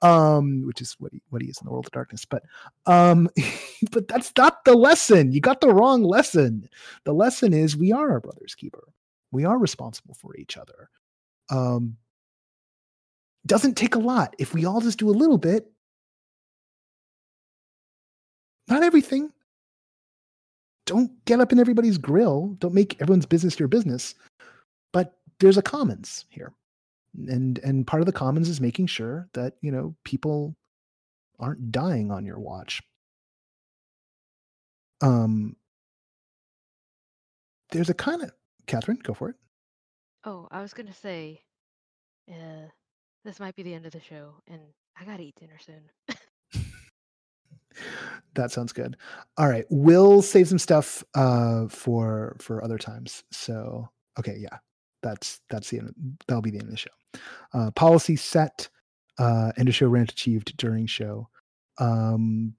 um, which is what he, what he is in the world of darkness. But, um, but that's not the lesson. You got the wrong lesson. The lesson is we are our brother's keeper. We are responsible for each other. Um, doesn't take a lot. If we all just do a little bit, not everything. Don't get up in everybody's grill. Don't make everyone's business your business. But there's a commons here. And and part of the commons is making sure that, you know, people aren't dying on your watch. Um there's a kind of Kathryn, go for it. Oh, I was gonna say, uh, this might be the end of the show, and I gotta eat dinner soon. that sounds good. All right, we'll save some stuff uh, for for other times. So okay, yeah, that's that's the end. That'll be the end of the show. Uh, policy set. Uh, end of show rant achieved during show. Um,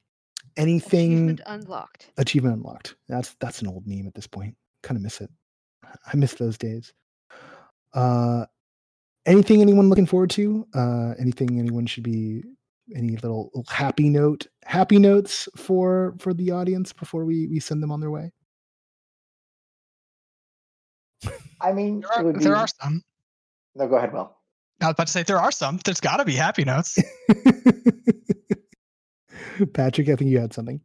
anything achievement unlocked. Achievement unlocked. That's that's an old meme at this point. Kind of miss it. I miss those days. Uh, anything anyone looking forward to? Uh, anything anyone should be any little happy note happy notes for for the audience before we we send them on their way? I mean, there are, be... there are some. No, go ahead, Will. I was about to say there are some. There's got to be happy notes. Patrick, I think you had something.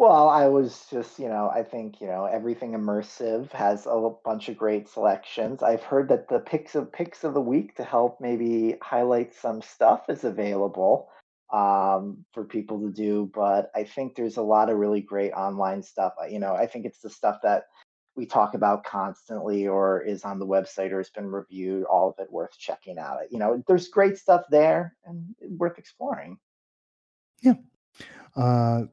Well, I was just, you know, I think, you know, everything immersive has a bunch of great selections. I've heard that the picks of picks of the week to help maybe highlight some stuff is available um, for people to do, but I think there's a lot of really great online stuff. You know, I think it's the stuff that we talk about constantly or is on the website or has been reviewed, all of it worth checking out. You know, there's great stuff there and worth exploring. Yeah. Uh,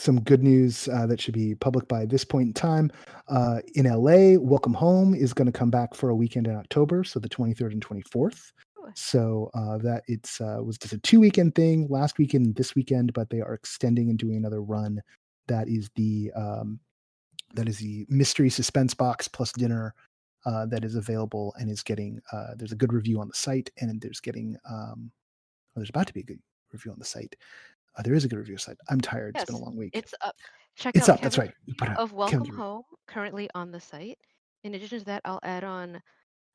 some good news uh, that should be public by this point in time. Uh, in LA, Welcome Home is going to come back for a weekend in October, so the 23rd and 24th. So uh, that it's uh, was just a two weekend thing last weekend, this weekend, but they are extending and doing another run. That is the um, that is the mystery suspense box plus dinner uh, that is available and is getting. Uh, there's a good review on the site, and there's getting. Um, well, there's about to be a good review on the site uh, there is a good review site. I'm tired. Yes, it's been a long week. It's up. Check it's out up. Kevin that's right. of Welcome Home currently on the site. In addition to that, I'll add on.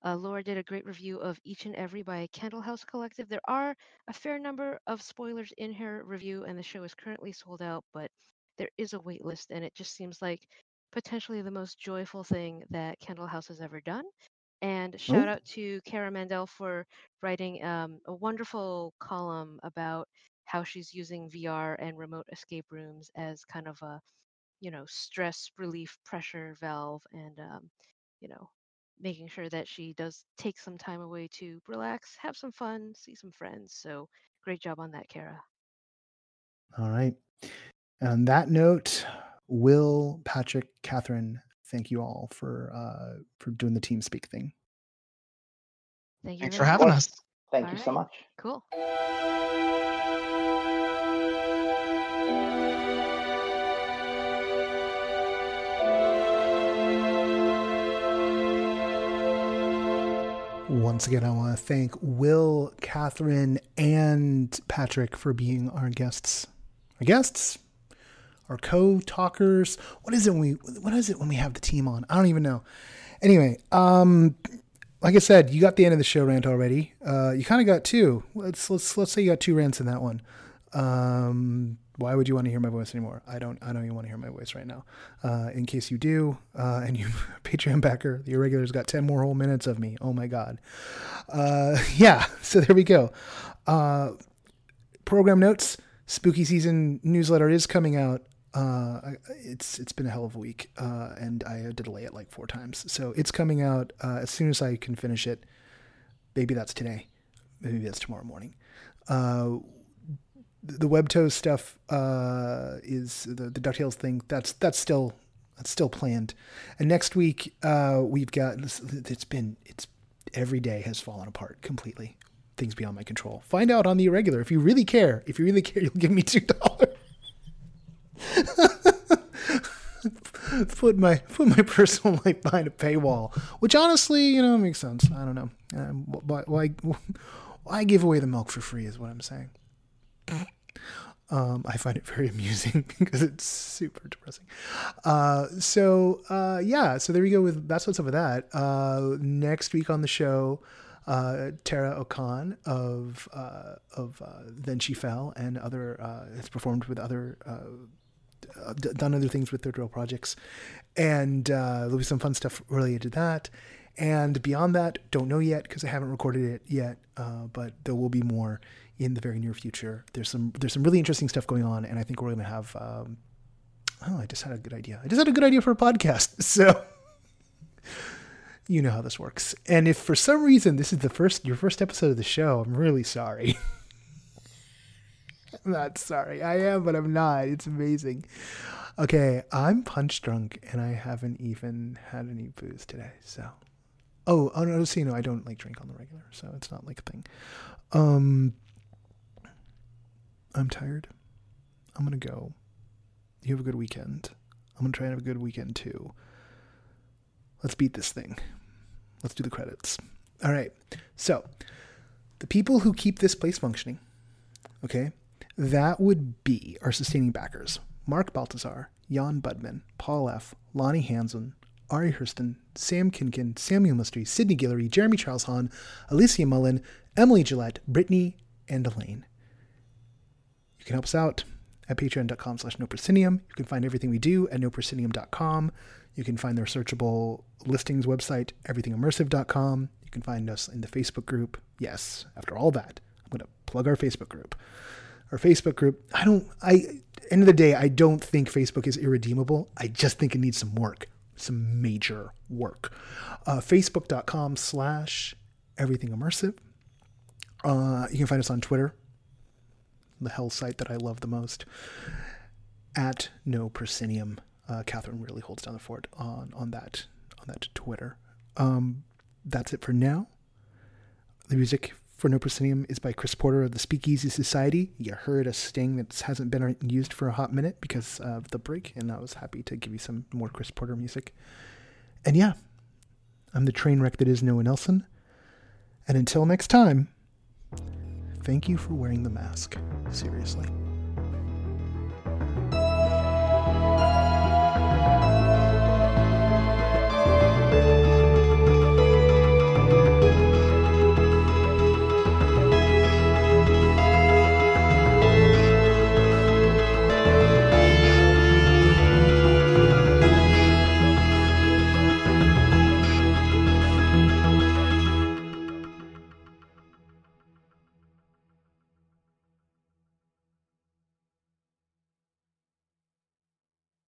Uh, Laura did a great review of Each and Every by Candle House Collective. There are a fair number of spoilers in her review, and the show is currently sold out, but there is a wait list, and it just seems like potentially the most joyful thing that Candle House has ever done. And shout oh. out to Kara Mandel for writing um, a wonderful column about how she's using VR and remote escape rooms as kind of a, you know, stress relief pressure valve and, um, you know, making sure that she does take some time away to relax, have some fun, see some friends. So great job on that, Kara. All right. On that note, Will, Patrick, Kathryn, thank you all for uh, for doing the TeamSpeak thing. Thank you. Thanks for having us. Thank all you right. so much. Cool. Once again, I want to thank Will, Kathryn, and Patrick for being our guests. Our guests, our co-talkers. What is it when we? What is it when we have the team on? I don't even know. Anyway, um, like I said, you got the end of the show rant already. Uh, you kind of got two. Let's let's let's say you got two rants in that one. Um, why would you want to hear my voice anymore? I don't. I don't even want to hear my voice right now. Uh, in case you do, uh, and you Patreon backer, the irregulars got ten more whole minutes of me. Oh my god. Uh, yeah. So there we go. Uh, program notes. Spooky season newsletter is coming out. Uh, it's it's been a hell of a week, uh, and I had to delay it like four times. So it's coming out as soon as I can finish it. Maybe that's today. Maybe that's tomorrow morning. The Webtoes stuff uh, is the the Ducktales thing. That's that's still that's still planned. And next week uh, we've got it's been it's every day has fallen apart completely things beyond my control. Find out on the irregular. If you really care, if you really care, you'll give me two dollars. put my put my personal life behind a paywall, which honestly, you know, makes sense. I don't know. Um, why, why why give away the milk for free is what I'm saying. Um, I find it very amusing because it's super depressing. Uh, so uh, yeah, so there we go with that's what's up with that. Uh, next week on the show, uh, Tara O'Con of uh, of uh, Then She Fell and other has performed with other d- done other things with third rail projects, and there'll be some fun stuff related to that. And beyond that, don't know yet because I haven't recorded it yet, but there will be more in the very near future. There's some there's some really interesting stuff going on, and I think we're going to have. Um, oh, I just had a good idea. I just had a good idea for a podcast. So you know how this works. And if for some reason this is the first your first episode of the show, I'm really sorry. I'm not sorry. I am, but I'm not. It's amazing. Okay, I'm punch drunk and I haven't even had any booze today. So, oh, oh no, so you know, I don't like drink on the regular, so it's not like a thing. Um, I'm tired. I'm gonna go. You have a good weekend. I'm gonna try and have a good weekend too. Let's beat this thing. Let's do the credits. All right. So, the people who keep this place functioning, okay, that would be our sustaining backers Mark Baltazar, Jan Budman, Paul F., Lonnie Hansen, Ari Hurston, Sam Kinkin, Samuel Mystery, Sydney Guillory, Jeremy Charles Hahn, Alicia Mullen, Emily Gillette, Brittany, and Elaine. You can help us out at patreon.com slash noproscenium. You can find everything we do at noproscenium.com. You can find their searchable listings website, everythingimmersive.com. You can find us in the Facebook group. Yes, after all that, I'm going to plug our Facebook group. Our Facebook group, I don't, I, end of the day, I don't think Facebook is irredeemable. I just think it needs some work, some major work. Uh, Facebook.com slash everything immersive. Uh, you can find us on Twitter, the hell site that I love the most, at no proscenium uh, Kathryn really holds down the fort on on that on that Twitter. Um, that's it for now. The music for No Proscenium is by Chris Porter of the Speakeasy Society. You heard a sting that hasn't been used for a hot minute because of the break, and I was happy to give you some more Chris Porter music. And yeah, I'm the train wreck that is Noah Nelson. And until next time, thank you for wearing the mask. Seriously.